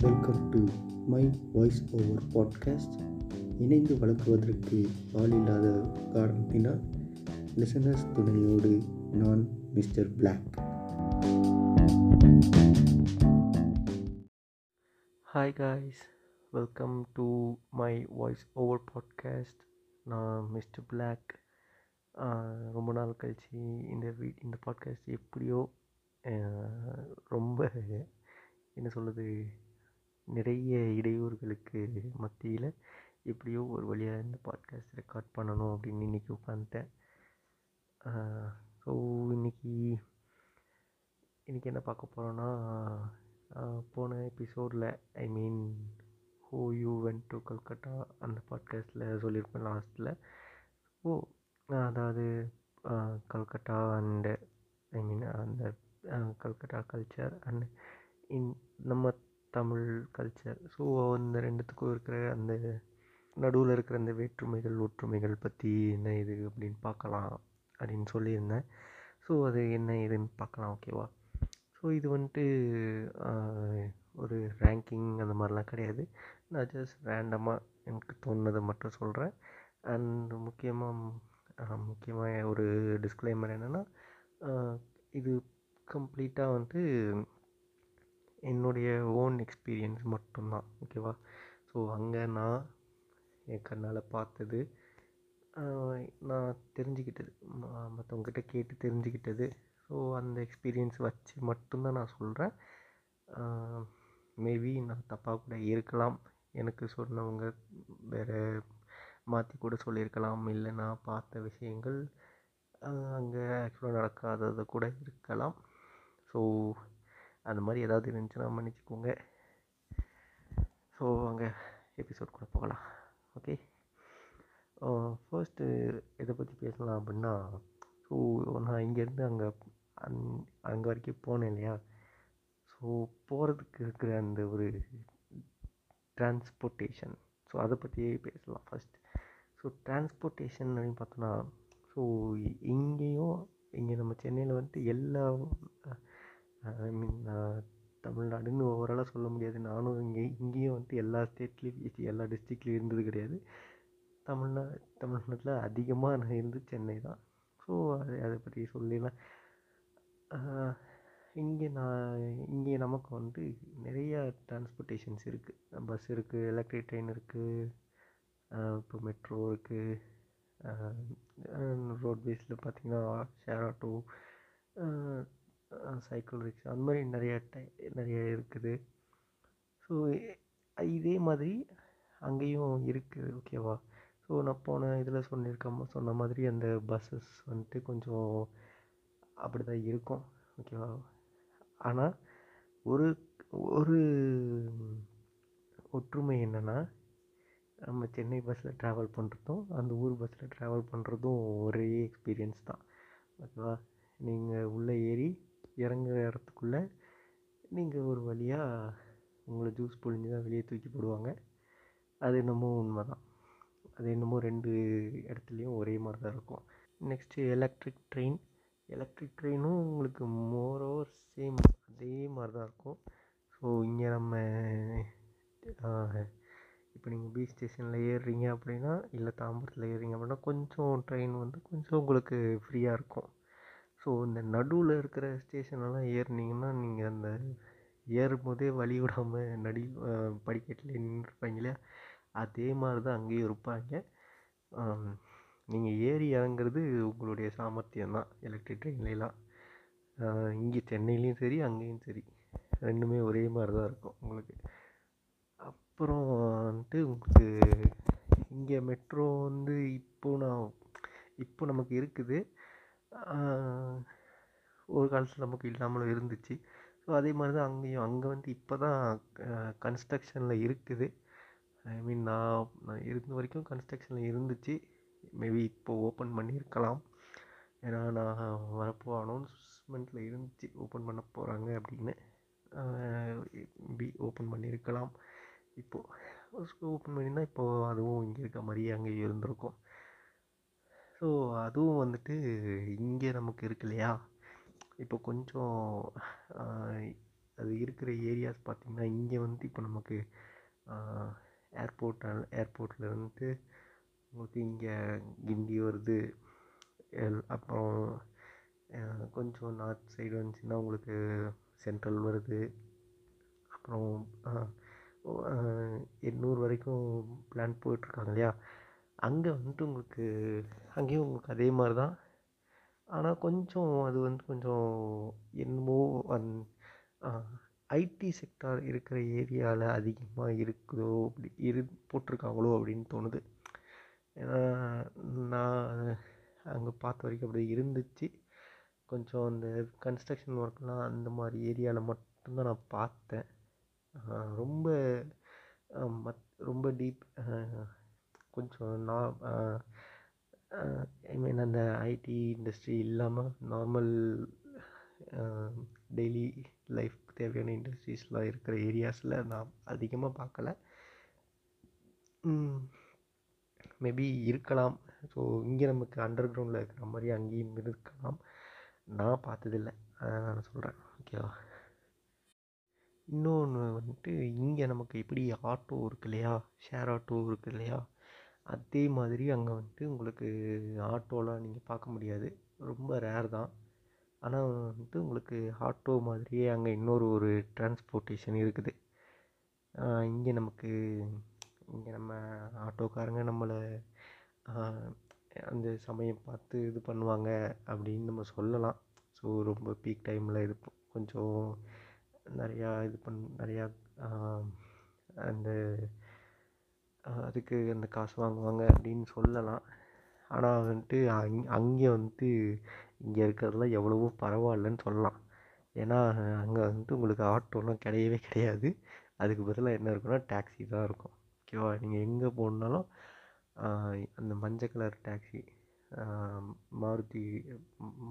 Welcome to my voice over podcast இணைந்து வழங்குவதற்கு ஆள் இல்லாத காரணத்தினால் லிசனர்ஸ் துணையோடு நான் mister black hi guys welcome to my voice over podcast நான் மிஸ்டர் பிளாக் ரொம்ப நாள் கழிச்சு இந்த வீ இந்த பாட்காஸ்ட் எப்படியோ ரொம்ப என்ன சொல்லுது நிறைய இடையூறுகளுக்கு மத்தியில் எப்படியோ ஒரு வழியாக இந்த பாட்காஸ்ட் ரெக்கார்ட் பண்ணணும் அப்படின்னு இன்றைக்கி உட்காந்துட்டேன் ஸோ இன்னைக்கு இன்றைக்கி என்ன பார்க்க போகிறோன்னா போன எபிசோடில் ஐ மீன் ஹோ யூ வென் டு கல்கட்டா அந்த பாட்காஸ்ட்டில் சொல்லியிருப்பேன் லாஸ்ட்டில் ஓ அதாவது கல்கட்டா அண்டு ஐ மீன் அந்த கல்கட்டா கல்ச்சர் அண்ட் இன் நம்ம தமிழ் கல்ச்சர் ஸோ அந்த ரெண்டுத்துக்கும் இருக்கிற அந்த நடுவில் இருக்கிற அந்த வேற்றுமைகள் ஒற்றுமைகள் பற்றி என்ன இது அப்படின்னு பார்க்கலாம் அப்படின்னு சொல்லியிருந்தேன். ஸோ அது என்ன ஏதுன்னு பார்க்கலாம் ஓகேவா ஸோ இது வந்துட்டு ஒரு ரேங்கிங் அந்த மாதிரிலாம் கிடையாது. நான் ஜஸ்ட் ரேண்டமாக எனக்கு தோணுனதை மட்டும் சொல்கிறேன் அண்ட் முக்கியமாக முக்கியமாக ஒரு டிஸ்க்ளைமர் என்னென்னா இது கம்ப்ளீட்டாக வந்து என்னுடைய ஓன் எக்ஸ்பீரியன்ஸ் மட்டும்தான் ஓகேவா ஸோ அங்கே நான் என் கண்ணால் பார்த்தது நான் தெரிஞ்சுக்கிட்டது. ம- கேட்டு தெரிஞ்சுக்கிட்டது. ஸோ அந்த எக்ஸ்பீரியன்ஸ் வச்சு மட்டும்தான் நான் சொல்கிறேன் மேபி நான் தப்பாக கூட இருக்கலாம். எனக்கு சொன்னவங்க வேறு மாற்றி கூட சொல்லியிருக்கலாம். இல்லை நான் பார்த்த விஷயங்கள் அங்கே ஆக்சுவலாக நடக்காதது கூட இருக்கலாம். ஸோ அந்த மாதிரி ஏதாவது இருந்துச்சுன்னா மன்னிச்சுக்கோங்க. ஸோ அங்கே எபிசோட் கூட போகலாம். ஓகே ஃபர்ஸ்ட்டு எதை பற்றி பேசலாம் அப்படின்னா ஸோ நான் இங்கேருந்து அங்கே அங் அங்கே வரைக்கும் போனேன் இல்லையா? ஸோ போகிறதுக்கு இருக்கிற அந்த ஒரு டிரான்ஸ்போர்ட்டேஷன் ஸோ அதை பற்றியே பேசலாம் ஃபஸ்ட் ஸோ டிரான்ஸ்போர்ட்டேஷன் அப்படின்னு பார்த்தோன்னா ஸோ இங்கேயும் இங்கே நம்ம சென்னையில் வந்துட்டு எல்லா ஐ மீன் தமிழ்நாடுன்னு ஓவராலாக சொல்ல முடியாது. நானும் இங்கே இங்கேயும் வந்துட்டு எல்லா ஸ்டேட்லேயும் எல்லா டிஸ்ட்ரிக்ட்லேயும் இருந்தது கிடையாது. தமிழ்நா தமிழ்நாட்டில் அதிகமாக நான் இருந்து சென்னை தான். ஸோ அது அதை பற்றி சொல்லலாம் இங்கே நான் இங்கே நமக்கு வந்து நிறையா டிரான்ஸ்போர்ட்டேஷன்ஸ் இருக்குது பஸ் இருக்குது எலக்ட்ரிக் ட்ரெயின் இருக்குது இப்போ மெட்ரோ இருக்குது ரோட்வேஸில் பார்த்திங்கன்னா ஷேர் ஆட்டோ சைக்கிள் ரிக்ஷா அந்த மாதிரி நிறைய டை நிறைய இருக்குது. ஸோ இதே மாதிரி அங்கேயும் இருக்குது ஓகேவா ஸோ நான் போன இதில் சொல்லியிருக்க சொன்ன மாதிரி அந்த பஸ்ஸஸ் வந்துட்டு கொஞ்சம் அப்படி தான் இருக்கும் ஓகேவா ஆனால் ஒரு ஒரு ஒற்றுமை என்னென்னா நம்ம சென்னை பஸ்ஸில் ட்ராவல் பண்ணுறதும் அந்த ஊர் பஸ்ஸில் ட்ராவல் பண்ணுறதும் ஒரே எக்ஸ்பீரியன்ஸ் தான் ஓகேவா நீங்கள் உள்ளே ஏறி இறங்குற இடத்துக்குள்ளே நீங்கள் ஒரு வழியாக உங்களை ஜூஸ் புழிஞ்சு தான் வெளியே தூக்கி போடுவாங்க. அது என்னமோ உண்மை தான் அது என்னமோ ரெண்டு இடத்துலையும் ஒரே மாதிரி தான் இருக்கும் நெக்ஸ்ட்டு எலக்ட்ரிக் ட்ரெயின் எலக்ட்ரிக் ட்ரெயினும் உங்களுக்கு மோரோவர் சேம் அதே மாதிரி தான் இருக்கும். ஸோ இங்கே நம்ம இப்போ நீங்கள் பீச் ஸ்டேஷனில் ஏறுறீங்க அப்படின்னா இல்லை தாம்பரத்தில் ஏறுறீங்க அப்படின்னா கொஞ்சம் ட்ரெயின் வந்து கொஞ்சம் உங்களுக்கு ஃப்ரீயாக இருக்கும். ஸோ இந்த நடுவில் இருக்கிற ஸ்டேஷனெல்லாம் ஏறுனீங்கன்னா நீங்கள் அந்த ஏறும்போதே வழி விடாமல் நடி படிக்கட்டில் நின்றுருப்பாங்க இல்லையா? அதே மாதிரி தான் அங்கேயும் இருப்பாங்க. நீங்கள் ஏறி இறங்குறது உங்களுடைய சாமர்த்தியம் தான் எலக்ட்ரிக் ட்ரெயின்லாம் இங்கே சென்னையிலையும் சரி அங்கேயும் சரி. ரெண்டுமே ஒரே மாதிரி தான் இருக்கும் உங்களுக்கு. அப்புறம் வந்துட்டு உங்களுக்கு இங்கே மெட்ரோ வந்து இப்போது நான் இப்போ நமக்கு இருக்குது. ஒரு காலத்தில் நமக்கு இல்லாமலும் இருந்துச்சு. ஸோ அதே மாதிரி தான் அங்கேயும். அங்கே வந்து இப்போ தான் கன்ஸ்ட்ரக்ஷனில் இருக்குது. ஐ மீன் நான் நான் இருந்த வரைக்கும் கன்ஸ்ட்ரக்ஷனில் இருந்துச்சு. மேபி இப்போ ஓப்பன் பண்ணியிருக்கலாம். ஏன்னா நான் வரப்போ அனௌன்ஸ்மெண்ட்டில் இருந்துச்சு. ஓப்பன் பண்ண போகிறாங்க அப்படின்னு. பி ஓப்பன் பண்ணியிருக்கலாம். இப்போது ஓப்பன் பண்ணியிருந்தால் இப்போது அதுவும் இங்கே இருக்க மாதிரியே அங்கே இருந்திருக்கும். ஸோ அதுவும் வந்துட்டு இங்கே நமக்கு இருக்கு இல்லையா? இப்போ கொஞ்சம் அது இருக்கிற ஏரியாஸ் பார்த்திங்கன்னா இங்கே வந்து இப்போ நமக்கு ஏர்போர்ட் ஏர்போர்ட்டில் வந்துட்டு உங்களுக்கு இங்கே கிண்டி வருது. எல் அப்புறம் கொஞ்சம் நார்த் சைடு வந்துச்சுன்னா உங்களுக்கு சென்ட்ரல் வருது. அப்புறம் எண்ணூர் வரைக்கும் பிளான் போயிட்டுருக்காங்க இல்லையா? அங்கே வந்துட்டு உங்களுக்கு அங்கேயும் உங்களுக்கு அதே மாதிரி தான் ஆனால் கொஞ்சம் அது வந்து கொஞ்சம் என்னமோ அந் ஐடி செக்டார் இருக்கிற ஏரியாவில் அதிகமாக இருக்குதோ அப்படி இரு போட்டிருக்காங்களோ அப்படின்னு தோணுது. ஏன்னா நான் அங்கே பார்த்த வரைக்கும் அப்படி இருந்துச்சு. கொஞ்சம் அந்த கன்ஸ்ட்ரக்ஷன் ஒர்க்லாம் அந்த மாதிரி ஏரியாவில் மட்டும்தான் நான் பார்த்தேன். ரொம்ப மத் ரொம்ப டீப் கொஞ்சம் நான் ஐ மீன் அந்த ஐடி இண்டஸ்ட்ரி இல்லாமல் நார்மல் டெய்லி லைஃப் தேவையான இண்டஸ்ட்ரீஸ்லாம் இருக்கிற ஏரியாஸில் நான் அதிகமாக பார்க்கல. மேபி இருக்கலாம். ஸோ இங்கே நமக்கு அண்டர் கிரவுண்டில் இருக்கிற மாதிரி அங்கேயும் இருக்கலாம். நான் பார்த்ததில்ல. நான் சொல்கிறேன் ஓகேவா இன்னொன்று வந்துட்டு இங்கே நமக்கு எப்படி ஆட்டோ இருக்கு இல்லையா? ஷேர் ஆட்டோ இருக்கு இல்லையா? அதே மாதிரி அங்கே வந்துட்டு உங்களுக்கு ஆட்டோலாம் நீங்கள் பார்க்க முடியாது. ரொம்ப ரேர் தான். ஆனால் வந்துட்டு உங்களுக்கு ஆட்டோ மாதிரியே அங்கே இன்னொரு ஒரு டிரான்ஸ்போர்ட்டேஷன் இருக்குது. இங்கே நமக்கு இங்கே நம்ம ஆட்டோக்காரங்க நம்மளை அந்த சமயம் பார்த்து இது பண்ணுவாங்க அப்படின்னு நம்ம சொல்லலாம். ஸோ ரொம்ப பீக் டைமில் இது கொஞ்சம் நிறையா இது பண் நிறையா அந்த அதுக்கு அந்த காசு வாங்குவாங்க அப்படின்னு சொல்லலாம். ஆனால் வந்துட்டு அங் அங்கே வந்துட்டு இங்கே இருக்கிறதுலாம் எவ்வளவோ பரவாயில்லன்னு சொல்லலாம். ஏன்னா அங்கே வந்துட்டு உங்களுக்கு ஆட்டோலாம் கிடையவே கிடையாது. அதுக்கு பதிலாக என்ன இருக்குன்னா டாக்ஸி தான் இருக்கும். ஓகேவா நீங்கள் எங்கே போகணுன்னாலும் அந்த மஞ்சள் கலர் டாக்ஸி மாருதி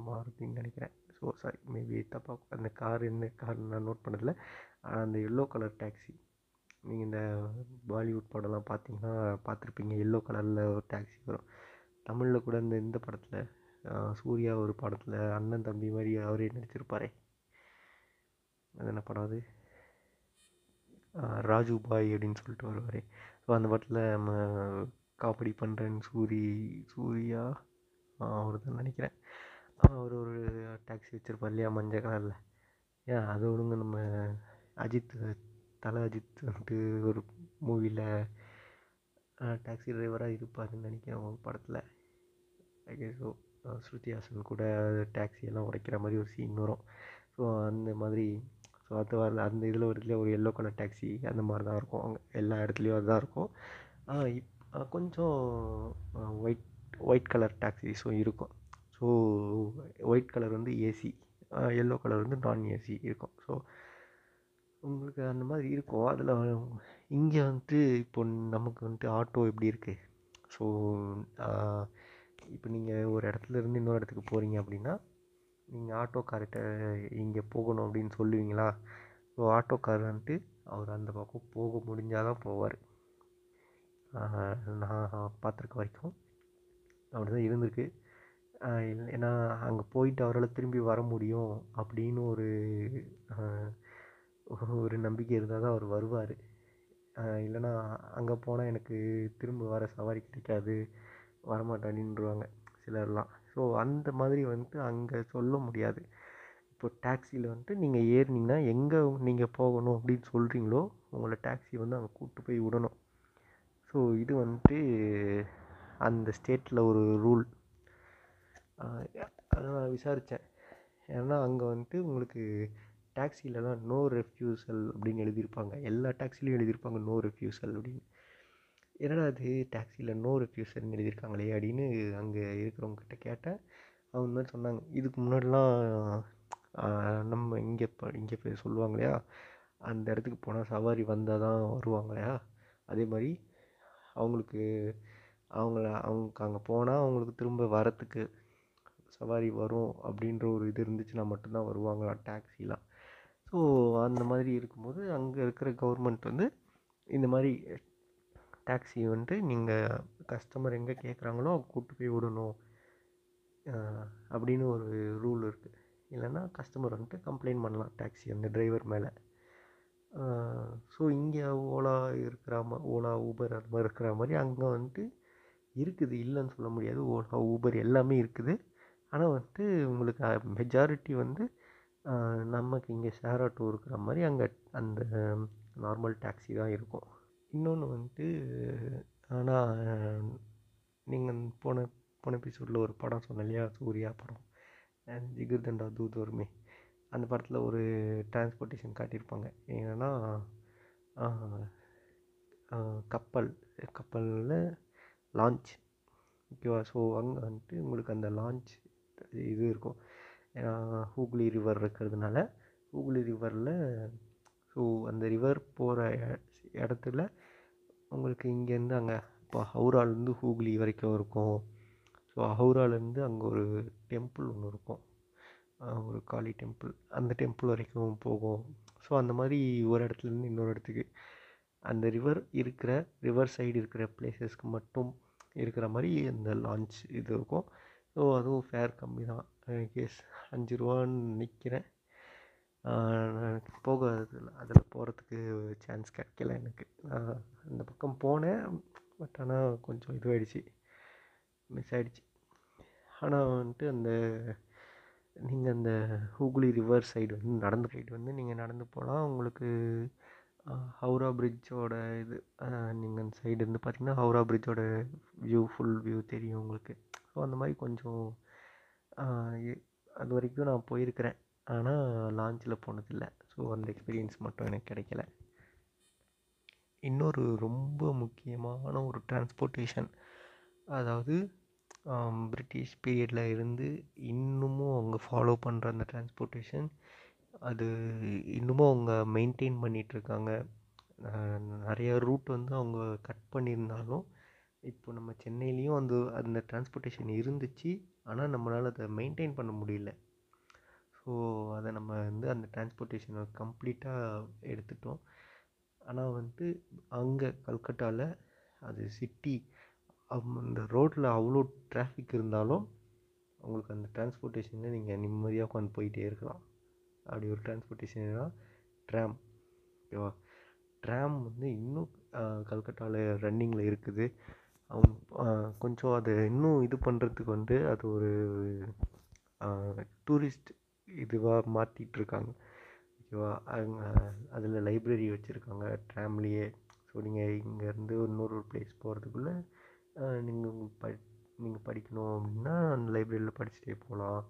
மாருதின்னு நினைக்கிறேன். ஸோ சாரி மேபி தப்பாக அந்த கார் என்ன கார் நான் நோட் பண்ணதில்ல. அந்த எல்லோ கலர் டாக்ஸி நீங்கள் இந்த பாலிவுட் படம்லாம் பார்த்தீங்கன்னா பார்த்துருப்பீங்க எல்லோ கலரில் ஒரு டாக்ஸி வரும். தமிழில் கூட இந்த இந்த படத்தில் சூர்யா ஒரு படத்தில் அண்ணன் தம்பி மாதிரி அவரே நடிச்சிருப்பாரே. அது என்ன படம் அது? ராஜு பாய் அப்படின்னு சொல்லிட்டு வருவார். ஸோ அந்த படத்தில் நம்ம காமெடி பண்ணுறேன் சூரி சூர்யா அவர் தான் நினைக்கிறேன். அவர் ஒரு டாக்ஸி வச்சுருப்பார் இல்லையா மஞ்சள் கலரில் ஏன் அதை நம்ம அஜித் தலை அஜித் வந்துட்டு ஒரு மூவியில் டாக்ஸி டிரைவராக இருப்பாருன்னு நினைக்கிறேன் ஒரு படத்தில். ஐ ஸோ ஸ்ருதி ஹாசன் கூட டாக்ஸியெல்லாம் உடைக்கிற மாதிரி ஒரு சீன் வரும். ஸோ அந்த மாதிரி ஸோ அது வரல அந்த இதில் ஒரு இதில் ஒரு எல்லோ கலர் டாக்ஸி அந்த மாதிரி தான் இருக்கும். அங்கே எல்லா இடத்துலையும் அதுதான் இருக்கும். இப் கொஞ்சம் ஒயிட் ஒயிட் கலர் டாக்ஸிஸும் இருக்கும். ஸோ ஒயிட் கலர் வந்து ஏசி எல்லோ கலர் வந்து நான் ஏசி இருக்கும். ஸோ உங்களுக்கு அந்த மாதிரி இருக்கும் அதில் இங்கே வந்துட்டு இப்போ நமக்கு வந்துட்டு ஆட்டோ எப்படி இருக்குது ஸோ இப்போ நீங்கள் ஒரு இடத்துல இருந்து இன்னொரு இடத்துக்கு போகிறீங்க அப்படின்னா நீங்கள் ஆட்டோக்கார்கிட்ட இங்கே போகணும் அப்படின்னு சொல்லுவீங்களா? ஸோ ஆட்டோக்கார் வந்துட்டு அவர் அந்த பக்கம் போக முடிஞ்சால் தான் போவார் நான் பார்த்துருக்க வரைக்கும் அப்படி தான் இருந்திருக்கு ஏன்னா அங்கே போயிட்டு அவரால் திரும்பி வர முடியும் அப்படின்னு ஒரு ஒரு நம்பிக்கை இருந்தால் தான் அவர் வருவார். இல்லைன்னா அங்கே போனால் எனக்கு திரும்ப வர சவாரி கிடைக்காது வரமாட்டேன்னுருவாங்க சிலர்லாம். ஸோ அந்த மாதிரி வந்துட்டு அங்கே சொல்ல முடியாது. இப்போ டாக்ஸியில் வந்துட்டு நீங்கள் ஏறினீங்கன்னா எங்கே நீங்கள் போகணும் அப்படின்னு சொல்கிறீங்களோ உங்களை டாக்ஸி வந்து அங்கே கூப்பிட்டு போய் விடணும். ஸோ இது வந்துட்டு அந்த ஸ்டேட்டில் ஒரு ரூல் அதை நான் விசாரித்தேன் ஏன்னா அங்கே வந்துட்டு உங்களுக்கு டாக்ஸிலலாம் நோ ரெஃப்யூசல் அப்படின்னு எழுதியிருப்பாங்க. எல்லா டாக்ஸிலையும் எழுதியிருப்பாங்க நோ ரெஃப்யூசல் அப்படின்னு. என்னடா அது டாக்ஸியில் நோ ரெஃப்யூசல்னு எழுதியிருக்காங்களே அப்படின்னு அங்கே இருக்கிறவங்கக்கிட்ட கேட்டேன். அவங்க மாதிரி சொன்னாங்க. இதுக்கு முன்னாடிலாம் நம்ம இங்கே இப்போ இங்கே போய் சொல்லுவாங்க இல்லையா அந்த இடத்துக்கு போனால் சவாரி வந்தால் தான் வருவாங்க இல்லையா அதே மாதிரி அவங்களுக்கு அவங்கள அவங்க அங்கே போனால் அவங்களுக்கு திரும்ப வரத்துக்கு சவாரி வரும் அப்படின்ற ஒரு இது இருந்துச்சுன்னா மட்டும்தான் வருவாங்களாம் டாக்ஸிலாம். ஸோ அந்த மாதிரி இருக்கும்போது அங்கே இருக்கிற கவர்மெண்ட் வந்து இந்த மாதிரி டாக்ஸி வந்துட்டு நீங்கள் கஸ்டமர் எங்கே கேட்குறாங்களோ கூப்பிட்டு போய் விடணும். அப்படின்னு ஒரு ரூல் இருக்குது இல்லைன்னா கஸ்டமர் வந்துட்டு கம்ப்ளைண்ட் பண்ணலாம் டாக்ஸி அந்த டிரைவர் மேலே. ஸோ இங்கே ஓலா இருக்கிற மா ஓலா ஊபர் அது மாதிரி இருக்கிற மாதிரி அங்கே வந்துட்டு இருக்குது. இல்லைன்னு சொல்ல முடியாது. ஓலா ஊபர் எல்லாமே இருக்குது. ஆனால் வந்துட்டு உங்களுக்கு மெஜாரிட்டி வந்து நமக்கு இங்கே ஷேர் ஆட்டோ இருக்கிற மாதிரி அங்கே அந்த நார்மல் டாக்ஸி தான் இருக்கும். இன்னொன்று வந்துட்டு ஆனால் நீங்கள் போன போன எபிசோடில் ஒரு படம் சொன்னேன் இல்லையா? சூர்யா படம். ஜிகிர் தண்டா தூத் வருமே. அந்த படத்தில் ஒரு டிரான்ஸ்போர்ட்டேஷன் காட்டியிருப்பாங்க. என்னென்னா கப்பல் கப்பலில் லான்ச் ஓகேவா ஸோ அங்கே வந்துட்டு உங்களுக்கு அந்த லான்ச் இது இருக்கும். ஹூக்ளி ரிவர் இருக்கிறதுனால ஹூக்ளி ரிவரில் ஸோ அந்த ரிவர் போகிற இடத்துல உங்களுக்கு இங்கேருந்து அங்கே இப்போ ஹவுராலேருந்து ஹூக்ளி வரைக்கும் இருக்கும். ஸோ ஹவுராலேருந்து அங்கே ஒரு டெம்பிள் ஒன்று இருக்கும். ஒரு காளி டெம்பிள். அந்த டெம்பிள் வரைக்கும் போகும். ஸோ அந்த மாதிரி ஒரு இடத்துலேருந்து இன்னொரு இடத்துக்கு. அந்த ரிவர் இருக்கிற ரிவர் சைடு இருக்கிற பிளேசஸ்க்கு மட்டும் இருக்கிற மாதிரி அந்த லான்ச் இது இருக்கும். ஸோ அதுவும் ஃபேர் கம்மி தான் கேஸ் அஞ்சு ரூபான்னு நிற்கிறேன் போக அதில் அதில் போகிறதுக்கு சான்ஸ் கிடைக்கல எனக்கு. நான் அந்த பக்கம் போனேன். பட் ஆனால் கொஞ்சம் இதுவாகிடுச்சு மிஸ் ஆகிடுச்சு ஆனால் வந்துட்டு அந்த நீங்கள் அந்த ஹூகுளி ரிவர் சைடு வந்து நடந்து போயிட்டு வந்து நீங்கள் நடந்து போகலாம் உங்களுக்கு ஹவுரா பிரிட்ஜோட இது நீங்கள் அந்த சைடு இருந்து பார்த்தீங்கன்னா ஹவுரா பிரிட்ஜோட வியூ ஃபுல் வியூ தெரியும் உங்களுக்கு. ஸோ அந்த மாதிரி கொஞ்சம் அது வரைக்கும் நான் போயிருக்கிறேன். ஆனால் லான்ச்சில் போனதில்லை. ஸோ அந்த எக்ஸ்பீரியன்ஸ் மட்டும் எனக்கு கிடைக்கல. இன்னொரு ரொம்ப முக்கியமான ஒரு டிரான்ஸ்போர்ட்டேஷன் அதாவது பிரிட்டிஷ் பீரியடில் இருந்து இன்னமும் அவங்க ஃபாலோ பண்ணுற அந்த டிரான்ஸ்போர்ட்டேஷன் அது இன்னமும் அவங்க மெயின்டைன் பண்ணிகிட்ருக்காங்க நிறைய ரூட் வந்து அவங்க கட் பண்ணியிருந்தாலும் இப்போ நம்ம சென்னையிலையும் அந்த அந்த டிரான்ஸ்போர்ட்டேஷன் இருந்துச்சு. ஆனால் நம்மளால் அதை மெயின்டைன் பண்ண முடியல. ஸோ அதை நம்ம வந்து அந்த டிரான்ஸ்போர்ட்டேஷனை கம்ப்ளீட்டாக எடுத்துட்டோம். ஆனால் வந்து அங்கே கல்கட்டாவில் அது சிட்டி அந்த ரோட்டில் அவ்வளோ டிராஃபிக் இருந்தாலும் உங்களுக்கு அந்த டிரான்ஸ்போர்ட்டேஷனில் நீங்கள் நிம்மதியாக உட்காந்து போயிட்டே இருக்கலாம். அப்படி ஒரு டிரான்ஸ்போர்ட்டேஷன்னா ட்ராம் ஓகேவா ட்ராம் வந்து இன்னும் கல்கட்டாவில் ரன்னிங்கில் இருக்குது. கொஞ்சம் அதை இன்னும் இது பண்ணுறதுக்கு வந்து அது ஒரு டூரிஸ்ட் இதுவாக மாற்றிட்டுருக்காங்க ஓகேவா? அங்கே அதில் லைப்ரரி வச்சுருக்காங்க ட்ராம்லேயே ஸோ நீங்கள் இங்கேருந்து இன்னொரு பிளேஸ் போகிறதுக்குள்ளே நீங்கள் ப நீங்கள் படிக்கணும் அப்படின்னா அந்த லைப்ரரியில் படிச்சுட்டே போகலாம்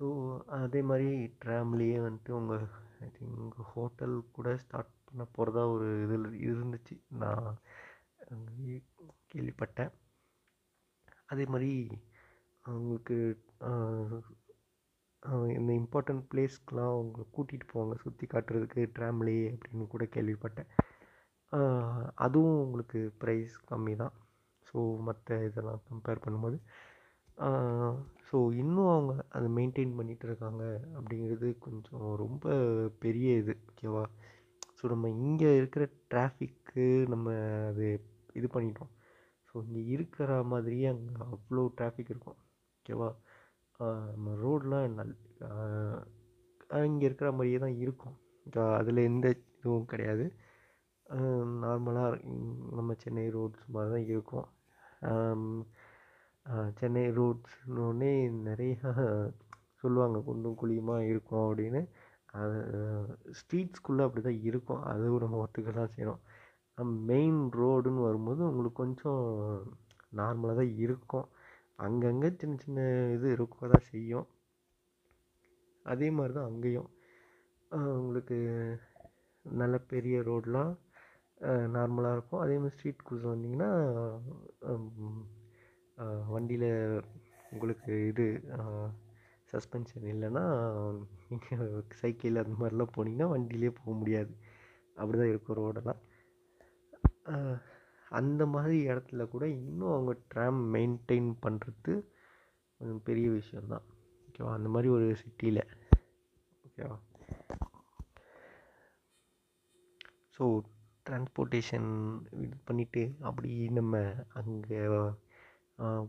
ஸோ அதே மாதிரி ட்ராம்லேயே வந்துட்டு உங்கள் ஐ திங்க் ஹோட்டல் கூட ஸ்டார்ட் பண்ண போகிறதா ஒரு இதில் இருந்துச்சு. நான் கேள்விப்பட்டேன் அதே மாதிரி அவங்களுக்கு இந்த இம்பார்ட்டண்ட் பிளேஸ்க்கெலாம் அவங்க கூட்டிகிட்டு போவாங்க சுற்றி காட்டுறதுக்கு ட்ராம்லேயே அப்படின்னு கூட கேள்விப்பட்டேன். அதுவும் உங்களுக்கு ப்ரைஸ் கம்மி தான் ஸோ மற்ற இதெல்லாம் கம்பேர் பண்ணும்போது ஸோ இன்னும் அவங்க அதை மெயின்டைன் பண்ணிகிட்டு இருக்காங்க அப்படிங்கிறது கொஞ்சம் ரொம்ப பெரிய இது ஓகேவா ஸோ நம்ம இங்கே இருக்கிற டிராஃபிக்கு நம்ம அது இது பண்ணிட்டோம். ஸோ இங்கே இருக்கிற மாதிரியே அங்கே அவ்வளோ டிராஃபிக் இருக்கும். ஓகேவா நம்ம ரோடெலாம் நல் இங்கே இருக்கிற மாதிரியே தான் இருக்கும். அதில் எந்த இதுவும் கிடையாது. நார்மலாக நம்ம சென்னை ரோட்ஸ் மாதிரி தான் இருக்கும். சென்னை ரோட்ஸ்னோடனே நிறையா சொல்லுவாங்க குண்டும் குழியுமாக இருக்கும் அப்படின்னு. அது ஸ்ட்ரீட்ஸ்குள்ளே அப்படி தான் இருக்கும். அதுவும் நம்ம ஒத்துக்க தான் செய்யணும். மெயின் ரோடுன்னு வரும்போது உங்களுக்கு கொஞ்சம் நார்மலாக தான் இருக்கும். அங்கங்கே சின்ன சின்ன இது இருக்க தான் செய்யும். அதே மாதிரி தான் அங்கேயும் உங்களுக்கு நல்ல பெரிய ரோடெலாம் நார்மலாக இருக்கும். அதே மாதிரி ஸ்ட்ரீட் ஸ்ட்ரீட்குள்ளே வந்தீங்கன்னா வண்டியில் உங்களுக்கு இது சஸ்பென்ஷன் இல்லைன்னா நீங்கள் சைக்கிள் அந்த மாதிரிலாம் போனீங்கன்னா வண்டியிலே போக முடியாது. அப்படி தான் இருக்கும் ரோடெல்லாம் அந்த மாதிரி இடத்துல கூட இன்னும் அவங்க ட்ராம் மெயின்டைன் பண்ணுறது கொஞ்சம் பெரிய விஷயந்தான் ஓகேவா அந்த மாதிரி ஒரு சிட்டியில் ஓகேவா ஸோ ட்ரான்ஸ்போர்ட்டேஷன் இது பண்ணிவிட்டு அப்படி நம்ம அங்கே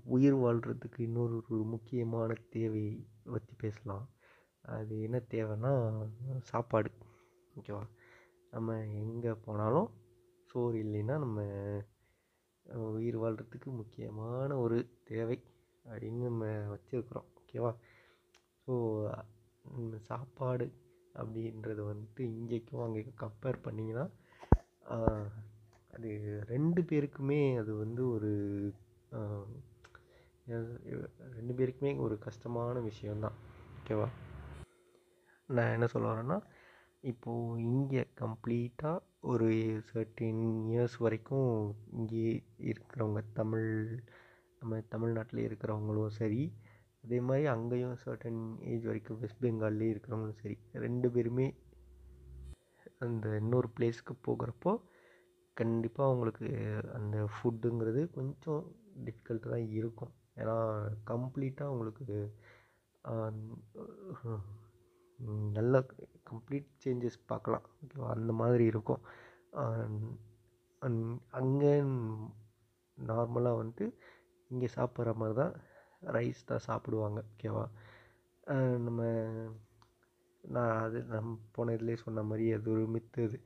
உயிர் வாழ்கிறதுக்கு இன்னொரு ஒரு முக்கியமான தேவை பற்றி பேசலாம். அது என்ன தேவைன்னா சாப்பாடு. ஓகேவா நம்ம எங்கே போனாலும் சோறு இல்லைன்னா நம்ம உயிர் வாழ்கிறதுக்கு முக்கியமான ஒரு தேவை அப்படின்னு நம்ம வச்சுருக்குறோம். ஓகேவா? ஸோ சாப்பாடு அப்படின்றது வந்துட்டு இங்கேக்கும் அங்கேக்கும் கம்பேர் பண்ணிங்கன்னா அது ரெண்டு பேருக்குமே அது வந்து ஒரு ரெண்டு பேருக்குமே ஒரு கஷ்டமான விஷயந்தான் ஓகேவா? நான் என்ன சொல்ல வரேன்னா இப்போது இங்கே கம்ப்ளீட்டாக ஒரு சர்டின் இயர்ஸ் வரைக்கும் இங்கேயே இருக்கிறவங்க தமிழ் நம்ம தமிழ்நாட்டில் இருக்கிறவங்களும் சரி அதே மாதிரி அங்கேயும் சர்டன் ஏஜ் வரைக்கும் வெஸ்ட் பெங்கால்லே இருக்கிறவங்களும் சரி ரெண்டு பேருமே அந்த இன்னொரு பிளேஸ்க்கு போகிறப்போ கண்டிப்பாக அவங்களுக்கு அந்த ஃபுட்டுங்கிறது கொஞ்சம் டிஃபிகல்ட்டு தான் இருக்கும். ஏன்னா கம்ப்ளீட்டாக அவங்களுக்கு நல்ல கம்ப்ளீட் சேஞ்சஸ் பார்க்கலாம். ஓகேவா அந்த மாதிரி இருக்கும். அங்கே நார்மலாக வந்துட்டு இங்கே சாப்பிட்ற மாதிரி தான் ரைஸ் தான் சாப்பிடுவாங்க. ஓகேவா நம்ம நான் அது நம் போன இதுலேயே சொன்ன மாதிரி அது ஒரு மித்து அது.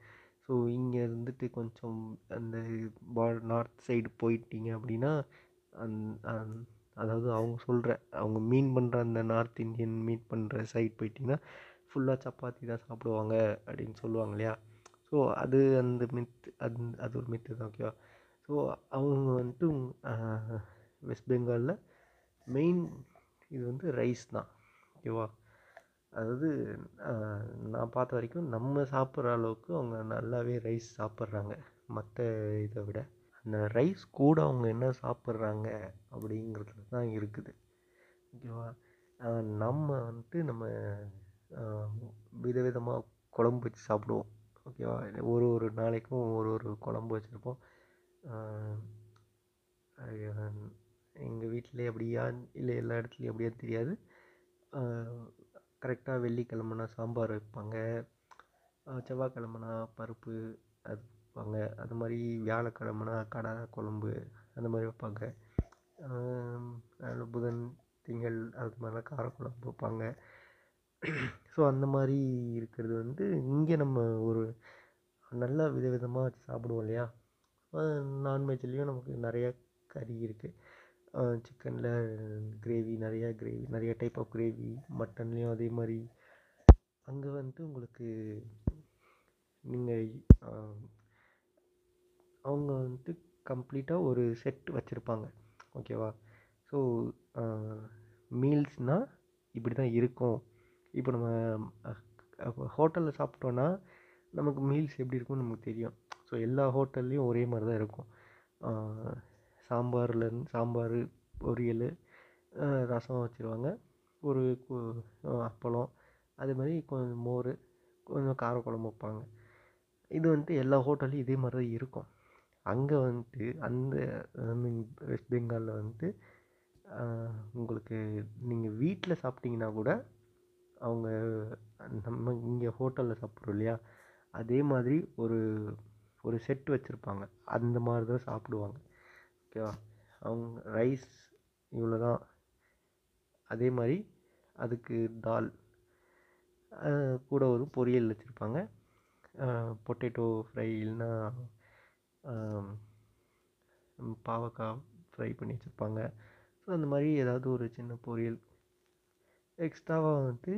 ஸோ இங்கே இருந்துட்டு கொஞ்சம் அந்த பா நார்த் சைடு போயிட்டீங்க அப்படின்னா அந் அதாவது அவங்க சொல்கிற அவங்க மீன் பண்ணுற அந்த நார்த் இந்தியன் மீட் பண்ணுற சைட் போயிட்டிங்கன்னா ஃபுல்லாக சப்பாத்தி தான் சாப்பிடுவாங்க அப்படின்னு சொல்லுவாங்க இல்லையா? ஸோ அது அந்த மித் அது அது ஒரு மித்து தான் ஓகேவா ஸோ அவங்க வந்துட்டு வெஸ்ட் பெங்காலில் மெயின் இது வந்து ரைஸ் தான் ஓகேவா அதாவது நான் பார்த்த வரைக்கும் நம்ம சாப்பிட்ற அளவுக்கு அவங்க நல்லாவே ரைஸ் சாப்பிட்றாங்க மற்ற இதை விட. அந்த ரைஸ் கூட அவங்க என்ன சாப்பிட்றாங்க அப்படிங்கிறது தான் இருக்குது ஓகேவா நம்ம வந்துட்டு நம்ம விதவிதமாக குழம்பு வச்சு சாப்பிடுவோம். ஓகேவா ஒரு ஒரு நாளைக்கும் ஒரு ஒரு குழம்பு வச்சுருப்போம். எங்கள் வீட்டிலே அப்படியா இல்லை எல்லா இடத்துலையும் அப்படியா தெரியாது. கரெக்டாக வெள்ளிக்கிழமனா சாம்பார் வைப்பாங்க. செவ்வாய்க்கிழமனா பருப்பு அது வைப்பாங்க. அது மாதிரி வியாழக்கிழமனா கடை குழம்பு அந்த மாதிரி வைப்பாங்க. புதன் திங்கள் அது மாதிரிலாம் காரக்குழம்பு வைப்பாங்க. ஸோ அந்த மாதிரி இருக்கிறது வந்து இங்கே நம்ம ஒரு நல்லா விதவிதமாக வச்சு சாப்பிடுவோம் இல்லையா? நான்வெஜ்லேயும் நமக்கு நிறையா கறி இருக்குது சிக்கனில் கிரேவி நிறையா கிரேவி நிறைய டைப் ஆஃப் கிரேவி மட்டன்லேயும் அதே மாதிரி. அங்கே வந்துட்டு உங்களுக்கு நீங்கள் அவங்க வந்துட்டு கம்ப்ளீட்டாக ஒரு செட் வச்சுருப்பாங்க. ஓகேவா ஸோ மீல்ஸ்னால் இப்படி தான் இருக்கும். இப்போ நம்ம ஹோட்டலில் சாப்பிட்டோன்னா நமக்கு மீல்ஸ் எப்படி இருக்கும்னு நமக்கு தெரியும். ஸோ எல்லா ஹோட்டல்லையும் ஒரே மாதிரி தான் இருக்கும். சாம்பார்லேருந்து சாம்பார் பொரியல் ரசம் வச்சுருவாங்க. ஒரு அப்பளம் அதே மாதிரி கொஞ்சம் மோர் கொஞ்சம் காரக்குழம்பு வைப்பாங்க. இது வந்துட்டு எல்லா ஹோட்டல்லையும் இதே மாதிரி தான் இருக்கும். அங்கே வந்துட்டு அந்த வெஸ்ட் பெங்காலில் வந்துட்டு உங்களுக்கு நீங்கள் வீட்டில் சாப்பிட்டீங்கன்னா கூட அவங்க நம்ம இங்கே ஹோட்டலில் சாப்பிட்றோம் இல்லையா? அதே மாதிரி ஒரு ஒரு செட் வச்சுருப்பாங்க. அந்த மாதிரி தான் சாப்பிடுவாங்க. ஓகேவா அவங்க ரைஸ் இவ்வளோ தான் அதே மாதிரி அதுக்கு தால் கூட ஒரு பொரியல் வச்சுருப்பாங்க. பொட்டேட்டோ ஃப்ரை இல்லைன்னா பாவக்காய் ஃப்ரை பண்ணி வச்சுருப்பாங்க. ஸோ அந்த மாதிரி ஏதாவது ஒரு சின்ன பொரியல். எக்ஸ்ட்ராவாக வந்துட்டு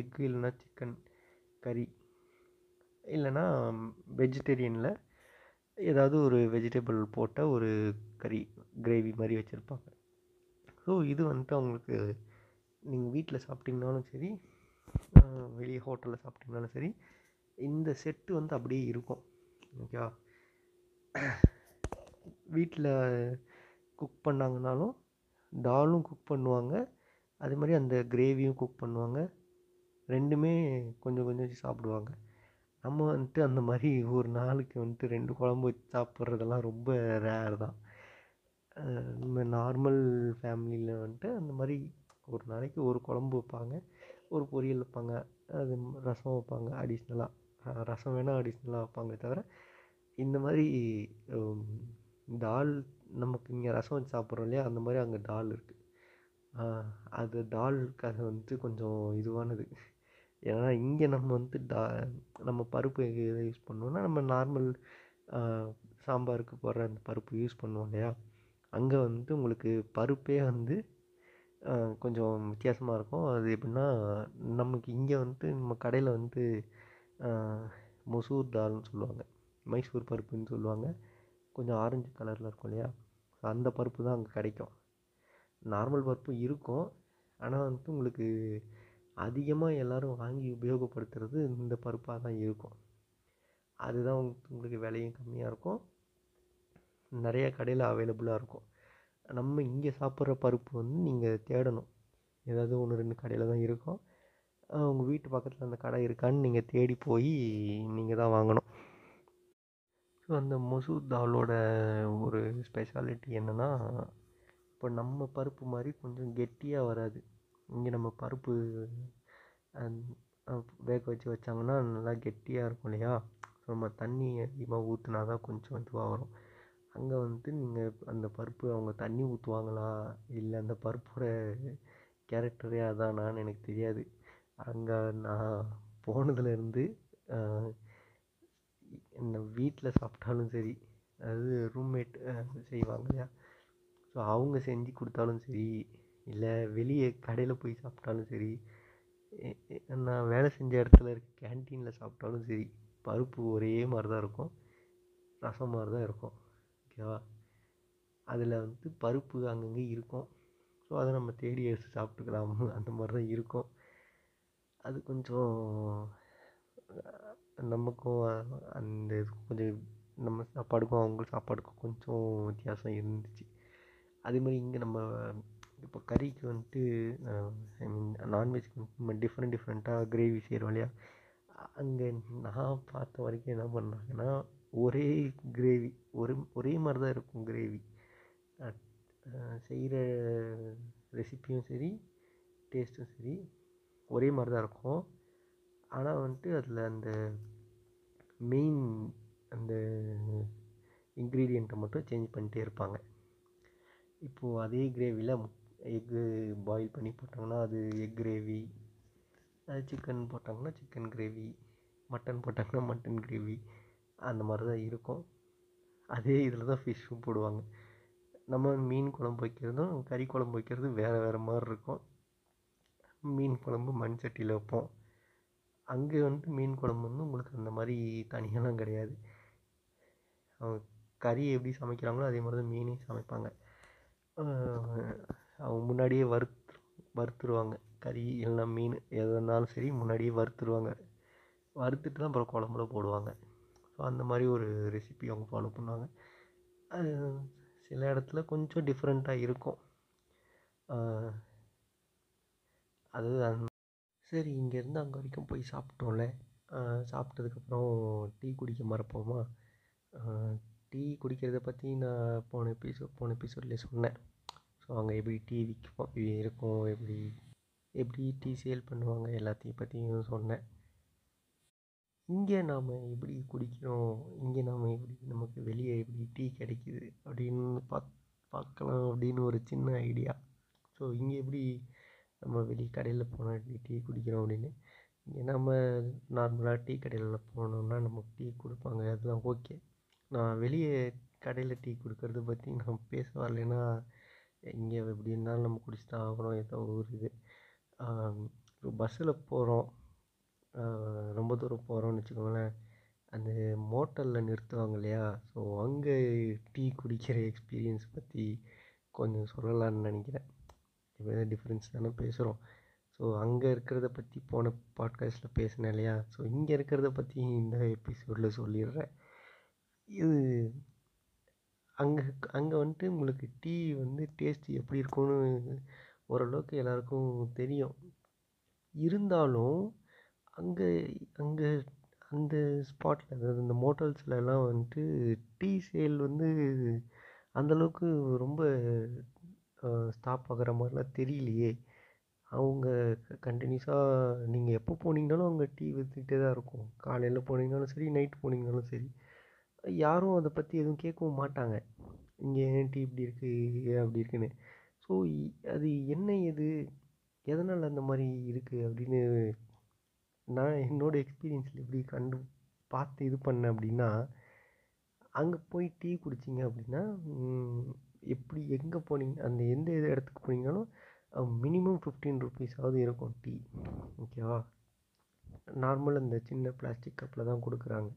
எக்கு இல்லைன்னா சிக்கன் கறி இல்லைன்னா வெஜிடேரியனில் ஏதாவது ஒரு வெஜிடபிள் போட்ட ஒரு கறி கிரேவி மாதிரி வச்சுருப்பாங்க. ஸோ இது வந்துட்டு அவங்களுக்கு நீங்கள் வீட்டில் சாப்பிட்டிங்கனாலும் சரி வெளியே ஹோட்டலில் சாப்பிட்டிங்கனாலும் சரி இந்த செட்டு வந்து அப்படியே இருக்கும். ஓகேவா? வீட்டில் குக் பண்ணாங்கனாலும் டாலும் குக் பண்ணுவாங்க. அதே மாதிரி அந்த கிரேவியும் குக் பண்ணுவாங்க ரெண்டுமே கொஞ்சம் கொஞ்சம் வச்சு சாப்பிடுவாங்க நம்ம வந்துட்டு அந்த மாதிரி ஒரு நாளைக்கு வந்துட்டு ரெண்டு குழம்பு வச்சு சாப்பிட்றதெல்லாம் ரொம்ப ரேர் தான் நம்ம நார்மல் ஃபேமிலியில் வந்துட்டு அந்த மாதிரி ஒரு நாளைக்கு ஒரு குழம்பு வைப்பாங்க ஒரு பொரியல் வைப்பாங்க அது ரசம் வைப்பாங்க அடிஷ்னலாக ரசம் வேணால் அடிஷ்னலாக வைப்பாங்க தவிர இந்த மாதிரி தால் நமக்கு இங்கே ரசம் வச்சு சாப்பிட்றோம் இல்லையா அந்த மாதிரி அங்கே தால் இருக்குது அது தால் கதை வந்துட்டு கொஞ்சம் இதுவானது. ஏன்னா இங்கே நம்ம வந்து டா நம்ம பருப்பு எதை யூஸ் பண்ணுவோன்னா நம்ம நார்மல் சாம்பாருக்கு போடுற அந்த பருப்பு யூஸ் பண்ணுவோம் இல்லையா? அங்கே வந்துட்டு உங்களுக்கு பருப்பே வந்து கொஞ்சம் வித்தியாசமாக இருக்கும். அது எப்படின்னா நமக்கு இங்கே வந்துட்டு நம்ம கடையில் வந்து மசூர் தால்னு சொல்லுவாங்க. மைசூர் பருப்புன்னு சொல்லுவாங்க. கொஞ்சம் ஆரஞ்சு கலரில் இருக்கும் இல்லையா? அந்த பருப்பு தான் அங்கே கிடைக்கும். நார்மல் பருப்பும் இருக்கும். ஆனால் வந்துட்டு உங்களுக்கு அதிகமாக எல்லோரும் வாங்கி உபயோகப்படுத்துகிறது இந்த பருப்பாக தான் இருக்கும். அதுதான் உங்களுக்கு விலையும் கம்மியாக இருக்கும். நிறைய கடையில் அவைலபிளாக இருக்கும். நம்ம இங்கே சாப்பிட்ற பருப்பு வந்து நீங்கள் தேடணும். ஏதாவது ஒன்று ரெண்டு கடையில் தான் இருக்கும். உங்கள் வீட்டு பக்கத்தில் அந்த கடை இருக்கான்னு நீங்கள் தேடி போய் நீங்கள் தான் வாங்கணும். ஸோ அந்த மசூர் தாலோட ஒரு ஸ்பெஷாலிட்டி என்னென்னா இப்போ நம்ம பருப்பு மாதிரி கொஞ்சம் கெட்டியாக வராது. இங்கே நம்ம பருப்பு வேக வச்சு வச்சாங்கன்னா நல்லா கெட்டியாக இருக்கும் இல்லையா? நம்ம தண்ணி அதிகமாக ஊற்றினா தான் கொஞ்சம் இதுவாக வரும். அங்கே வந்துட்டு நீங்கள் அந்த பருப்பு அவங்க தண்ணி ஊற்றுவாங்களா இல்லை அந்த பருப்போட கேரக்டரே அதானான்னு எனக்கு தெரியாது. அங்கே நான் போனதுலேருந்து என்ன வீட்டில் சாப்பிட்டாலும் சரி அதாவது ரூம்மேட் செய்வாங்க இல்லையா? ஸோ அவங்க செஞ்சு கொடுத்தாலும் சரி இல்லை வெளியே கடையில் போய் சாப்பிட்டாலும் சரி நான் வேலை செஞ்ச இடத்துல இருக்க கேன்டீனில் சாப்பிட்டாலும் சரி பருப்பு ஒரே மாதிரி தான் இருக்கும். ரசம் மாதிரி தான் இருக்கும் ஓகேவா அதில் வந்து பருப்பு அங்கங்கே இருக்கும். ஸோ அதை நம்ம தேடி எடுத்து சாப்பிட்டுக்கலாம். அந்த மாதிரி தான் இருக்கும். அது கொஞ்சம் நமக்கும் அந்த கொஞ்சம் நம்ம சாப்பாடுக்கும் அவங்க சாப்பாடுக்கும் கொஞ்சம் வித்தியாசம் இருந்துச்சு. அதே மாதிரி இங்கே நம்ம இப்போ கறிக்கு வந்துட்டு ஐ மீன் நான்வெஜ்க்கு வந்துட்டு நம்ம டிஃப்ரெண்ட் டிஃப்ரெண்ட்டாக கிரேவி செய்கிறோம் இல்லையா? அங்கே நான் பார்த்த வரைக்கும் என்ன பண்ணாங்கன்னா ஒரே கிரேவி ஒரு ஒரே மாதிரி தான் இருக்கும் கிரேவி செய்கிற ரெசிப்பியும் சரி டேஸ்ட்டும் சரி ஒரே மாதிரி தான் இருக்கும். ஆனால் வந்துட்டு அதில் அந்த மெயின் அந்த இன்க்ரீடியண்ட்டை மட்டும் சேஞ்ச் பண்ணிட்டே இருப்பாங்க. இப்போது அதே கிரேவியில் எக்கு பாயில் பண்ணி போட்டாங்கன்னா அது எக் கிரேவி அது சிக்கன் போட்டாங்கன்னா சிக்கன் கிரேவி மட்டன் போட்டாங்கன்னா மட்டன் கிரேவி அந்த மாதிரி தான் இருக்கும். அதே இதில் தான் ஃபிஷ்ஷும் போடுவாங்க. நம்ம மீன் குழம்பு வைக்கிறதும் கறி குழம்பு வைக்கிறது வேறு வேறு மாதிரி இருக்கும். மீன் குழம்பு மண் சட்டியில் வைப்போம். அங்கே வந்துட்டு மீன் குழம்பு வந்து உங்களுக்கு அந்த மாதிரி தனியாலாம் கிடையாது. அவங்க கறி எப்படி சமைக்கிறாங்களோ அதே மாதிரி தான் மீனையும் சமைப்பாங்க. அவங்க முன்னாடியே வறுத்து வறுத்துருவாங்க. கறி இல்லைனா மீன் எது இருந்தாலும் சரி முன்னாடியே வறுத்துருவாங்க. வறுத்துட்டு தான் அப்புறம் குழம்புல போடுவாங்க. ஸோ அந்த மாதிரி ஒரு ரெசிபி அவங்க ஃபாலோ பண்ணுவாங்க. அது சில இடத்துல கொஞ்சம் டிஃப்ரெண்ட்டாக இருக்கும். அது சரி இங்கேருந்து அங்கே வரைக்கும் போய் சாப்பிட்டோம்ல. சாப்பிட்டதுக்கப்புறம் டீ குடிக்க மறப்போமா? டீ குடிக்கிறத பற்றி நான் போன எபிசோட் போன எபிசோட்லேயே சொன்னேன். ஸோ அங்கே எப்படி டீ விற்கும் இருக்கும் எப்படி எப்படி டீ சேல் பண்ணுவாங்க எல்லாத்தையும் பற்றியும் சொன்னேன். இங்கே நாம் எப்படி குடிக்கிறோம் இங்கே நாம் எப்படி நமக்கு வெளியே எப்படி டீ கிடைக்கிது அப்படின்னு பாக் பார்க்கலாம் அப்படின்னு ஒரு சின்ன ஐடியா ஸோ இங்கே எப்படி நம்ம வெளியே கடையில் போனால் எப்படி டீ குடிக்கிறோம் அப்படின்னு இங்கே நம்ம நார்மலாக டீ கடையில் போனோம்னா நமக்கு டீ கொடுப்பாங்க அதெல்லாம் ஓகே நான் வெளியே கடையில் டீ கொடுக்கறது பற்றி நான் பேச வரலைன்னா இங்கே எப்படி இருந்தாலும் நம்ம குடிச்சு தான் ஆகணும் ஏதோ ஒரு இது. இப்போ பஸ்ஸில் போகிறோம் ரொம்ப தூரம் போகிறோம்னு வச்சுக்கோங்களேன். அந்த மோட்டலில் நிறுத்துவாங்க இல்லையா? ஸோ அங்கே டீ குடிக்கிற எக்ஸ்பீரியன்ஸ் பற்றி கொஞ்சம் சொல்லலான்னு நினைக்கிறேன். இப்போ டிஃப்ரென்ஸ் தானே பேசுகிறோம் ஸோ அங்கே இருக்கிறத பற்றி போன பாட்காஸ்ட்டில் பேசினேன் இல்லையா? ஸோ இங்கே இருக்கிறத பற்றி இந்த எபிசோடில் சொல்லிடுறேன். இது அங்கே அங்கே வந்துட்டு உங்களுக்கு டீ வந்து டேஸ்ட் எப்படி இருக்கும்னு ஓரளவுக்கு எல்லாருக்கும் தெரியும். இருந்தாலும் அங்கே அங்கே அந்த ஸ்பாட்டில் அதாவது இந்த மோட்டல்ஸ்லலாம் வந்துட்டு டீ சேல் வந்து அந்தளவுக்கு ரொம்ப ஸ்டாப் ஆகிற மாதிரிலாம் தெரியலையே. அவங்க கண்டினியூஸாக நீங்கள் எப்போ போனீங்கனாலும் அங்கே டீ விற்றுக்கிட்டே தான் இருக்கும். காலையில் போனீங்கனாலும் சரி நைட் போனீங்கனாலும் சரி. யாரும் அதை பற்றி எதுவும் கேட்கவும் மாட்டாங்க. இங்கே ஏன் டீ இப்படி இருக்குது அப்படி இருக்குன்னு. ஸோ அது என்ன எது எதனால் அந்த மாதிரி இருக்குது அப்படின்னு நான் என்னோடய எக்ஸ்பீரியன்ஸில் எப்படி கண்டு பார்த்து இது பண்ணேன் அப்படின்னா அங்கே போய் டீ குடிச்சிங்க அப்படின்னா எப்படி எங்கே போனீங்க அந்த எந்த இது இடத்துக்கு போனீங்கனாலும் மினிமம் ஃபிஃப்டீன் ருபீஸாவது இருக்கும் டீ. ஓகேவா? நார்மல் அந்த சின்ன பிளாஸ்டிக் கப்பில் தான் கொடுக்குறாங்க.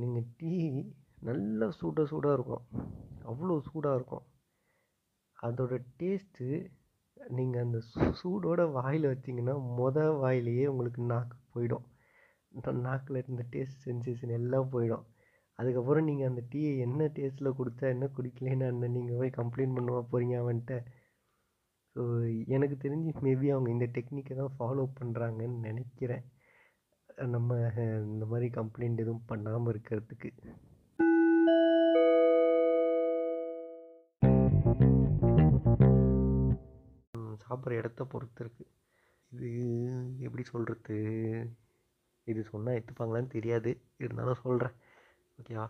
நீங்கள் டீ நல்லா சூட சூடாக இருக்கும். அவ்வளோ சூடாக இருக்கும். அதோட டேஸ்ட்டு நீங்கள் அந்த சூடோட வாயில் வச்சிங்கன்னா மொதல் வாயிலேயே உங்களுக்கு நாக்கு போயிடும். நாக்கில் இருந்த டேஸ்ட் சென்சேஷன் எல்லாம் போயிடும். அதுக்கப்புறம் நீங்கள் அந்த டீயை என்ன டேஸ்ட்டில் கொடுத்தா என்ன குடிக்கலன்னு அந்த நீங்கள் போய் கம்ப்ளைண்ட் பண்ணுவா போகிறீங்க அவன்கிட்ட ஸோ எனக்கு தெரிஞ்சு மேபி அவங்க இந்த டெக்னிக்கை தான் ஃபாலோ பண்ணுறாங்கன்னு நினைக்கிறேன். நம்ம இந்த மாதிரி கம்ப்ளைண்ட் எதுவும் பண்ணாமல் இருக்கிறதுக்கு. சாப்பிட்ற இடத்த பொறுத்து இருக்குது இது எப்படி சொல்கிறது இது சொன்னால் எடுத்துப்பாங்களான்னு தெரியாது. இருந்தாலும் சொல்கிறேன் ஓகேவா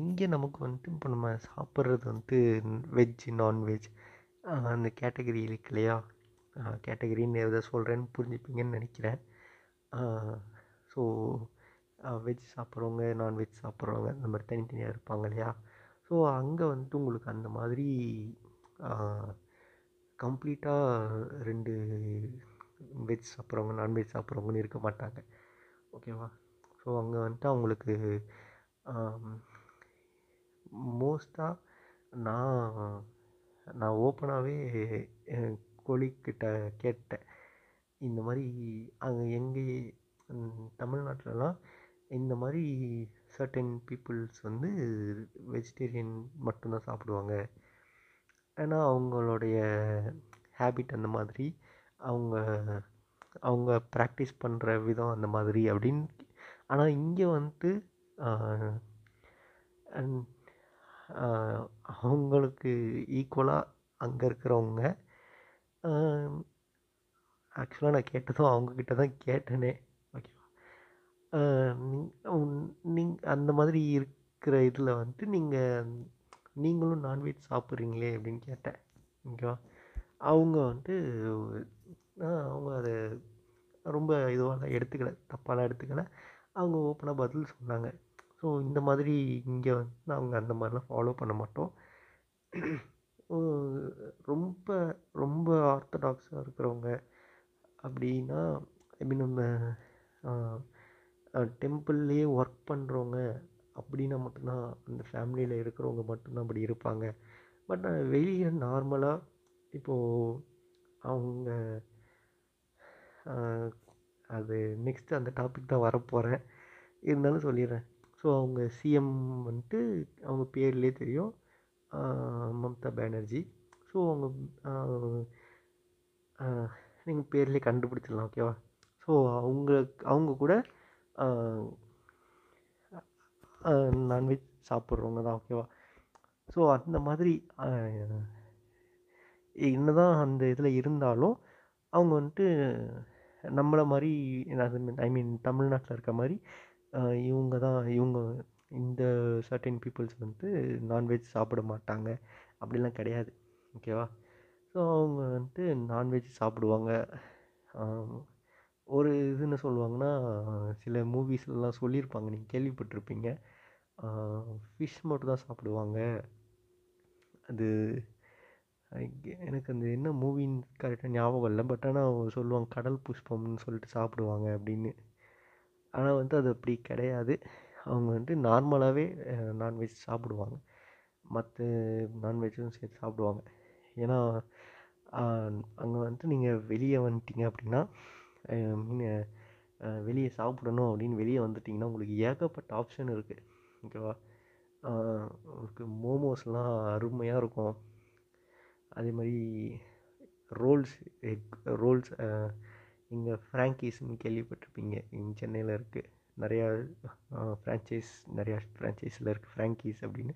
இங்கே நமக்கு வந்துட்டு இப்போ நம்ம சாப்பிட்றது வந்துட்டு வெஜ் நான்வெஜ் அந்த கேட்டகரி இருக்கு இல்லையா? கேட்டகரின்னு எதை சொல்கிறேன்னு புரிஞ்சுப்பீங்கன்னு நினைக்கிறேன். ஸோ வெஜ் சாப்பிட்றவங்க நான்வெஜ் சாப்பிட்றவங்க அந்த மாதிரி தனித்தனியாக இருப்பாங்க இல்லையா? ஸோ அங்கே வந்துட்டு உங்களுக்கு அந்த மாதிரி கம்ப்ளீட்டாக ரெண்டு வெஜ் சாப்பிட்றவங்க நான்வெஜ் சாப்பிட்றவங்கன்னு இருக்க மாட்டாங்க. ஓகேவா ஸோ அங்கே வந்துட்டு அவங்களுக்கு மோஸ்ட்டாக நான் நான் ஓப்பனாகவே கொலிக்கிட்ட கேட்டேன். இந்த மாதிரி அங்கே எங்கே தமிழ்நாட்டிலலாம் இந்த மாதிரி சர்டன் பீப்புள்ஸ் வந்து வெஜிடேரியன் மட்டும்தான் சாப்பிடுவாங்க. ஏன்னா அவங்களுடைய ஹேபிட் அந்த மாதிரி அவங்க அவங்க ப்ராக்டிஸ் பண்ணுற விதம் அந்த மாதிரி அப்படின்னு. ஆனால் இங்கே வந்துட்டு அவங்களுக்கு ஈக்குவலாக அங்கே இருக்கிறவங்க ஆக்சுவலாக நான் கேட்டதும் அவங்கக்கிட்ட தான் கேட்டேனே. நீங் அந்த மாதிரி இருக்கிற இதில் வந்துட்டு நீங்கள் நீங்களும் நான்வெஜ் சாப்பிட்றீங்களே அப்படின்னு கேட்டேன். ஓகேவா? அவங்க வந்துட்டு அவங்க அதை ரொம்ப இதுவாக எடுத்துக்கலை தப்பாலாம் எடுத்துக்கலை. அவங்க ஓப்பனாக பதில் சொன்னாங்க. ஸோ இந்த மாதிரி இங்கே வந்து அவங்க அந்த மாதிரிலாம் ஃபாலோ பண்ண மாட்டோம். ரொம்ப ரொம்ப ஆர்த்தடாக்ஸாக இருக்கிறவங்க அப்படின்னா ஐ மீன் நம்ம டெம்பிள்லேயே ஒர்க் பண்ணுறவங்க அப்படின்னா மட்டும்தான் அந்த ஃபேமிலியில் இருக்கிறவங்க மட்டும்தான் அப்படி இருப்பாங்க. பட் வெளியே நார்மலாக இப்போது அவங்க அது நெக்ஸ்ட்டு அந்த டாபிக் தான் வரப்போகிறேன் இருந்தாலும் சொல்லிடுறேன். ஸோ அவங்க சிஎம் வந்துட்டு அவங்க பேர்லேயே தெரியும். மம்தா பானர்ஜி. ஸோ அவங்க நீங்கள் பேர்லேயே கண்டுபிடிச்சிடலாம் ஓகேவா ஸோ அவங்க அவங்க கூட நான்வெஜ் சாப்பிட்றவங்க தான் ஓகேவா ஸோ அந்த மாதிரி என்ன தான் அந்த இதில் இருந்தாலும் அவங்க வந்துட்டு நம்மளை மாதிரி ஐ மீன் தமிழ்நாட்டில் இருக்க மாதிரி இவங்க தான் இவங்க இந்த சர்டன் பீப்புள்ஸ் வந்து நான்வெஜ் சாப்பிட மாட்டாங்க அப்படிலாம் கிடையாது ஓகேவா ஸோ அவங்க வந்துட்டு நான்வெஜ் சாப்பிடுவாங்க ஒரு இது என்ன சொல்லுவாங்கன்னா சில மூவிஸ்லலாம் சொல்லியிருப்பாங்க. நீங்கள் கேள்விப்பட்டிருப்பீங்க. ஃபிஷ் மட்டும் தான் சாப்பிடுவாங்க. அது எனக்கு அந்த என்ன மூவின்னு கரெக்டாக ஞாபகம் இல்லை. பட் ஆனால் சொல்லுவாங்க கடல் புஷ்பம்னு சொல்லிட்டு சாப்பிடுவாங்க அப்படின்னு. ஆனால் வந்து அது அப்படி கிடையாது. அவங்க வந்துட்டு நார்மலாகவே நான்வெஜ் சாப்பிடுவாங்க. மற்ற நான்வெஜ்ஜும் சேர்த்து சாப்பிடுவாங்க. ஏன்னா அங்கே வந்துட்டு நீங்கள் வெளியே வந்துட்டீங்க அப்படின்னா மீன் வெளியே சாப்பிடணும் அப்படின்னு வெளியே வந்துட்டிங்கன்னா உங்களுக்கு ஏகப்பட்ட ஆப்ஷன் இருக்குது ஓகேவா உங்களுக்கு மோமோஸ்லாம் அருமையாக இருக்கும். அதே மாதிரி ரோல்ஸ் எக் ரோல்ஸ் இங்கே ஃப்ராங்கீஸ்னு கேள்விப்பட்டிருப்பீங்க. இங்கே சென்னையில் இருக்குது நிறையா ஃப்ரான்ச்சைஸ் நிறையா ஃப்ரான்ச்சைஸில் இருக்குது ஃப்ராங்கீஸ் அப்படின்னு.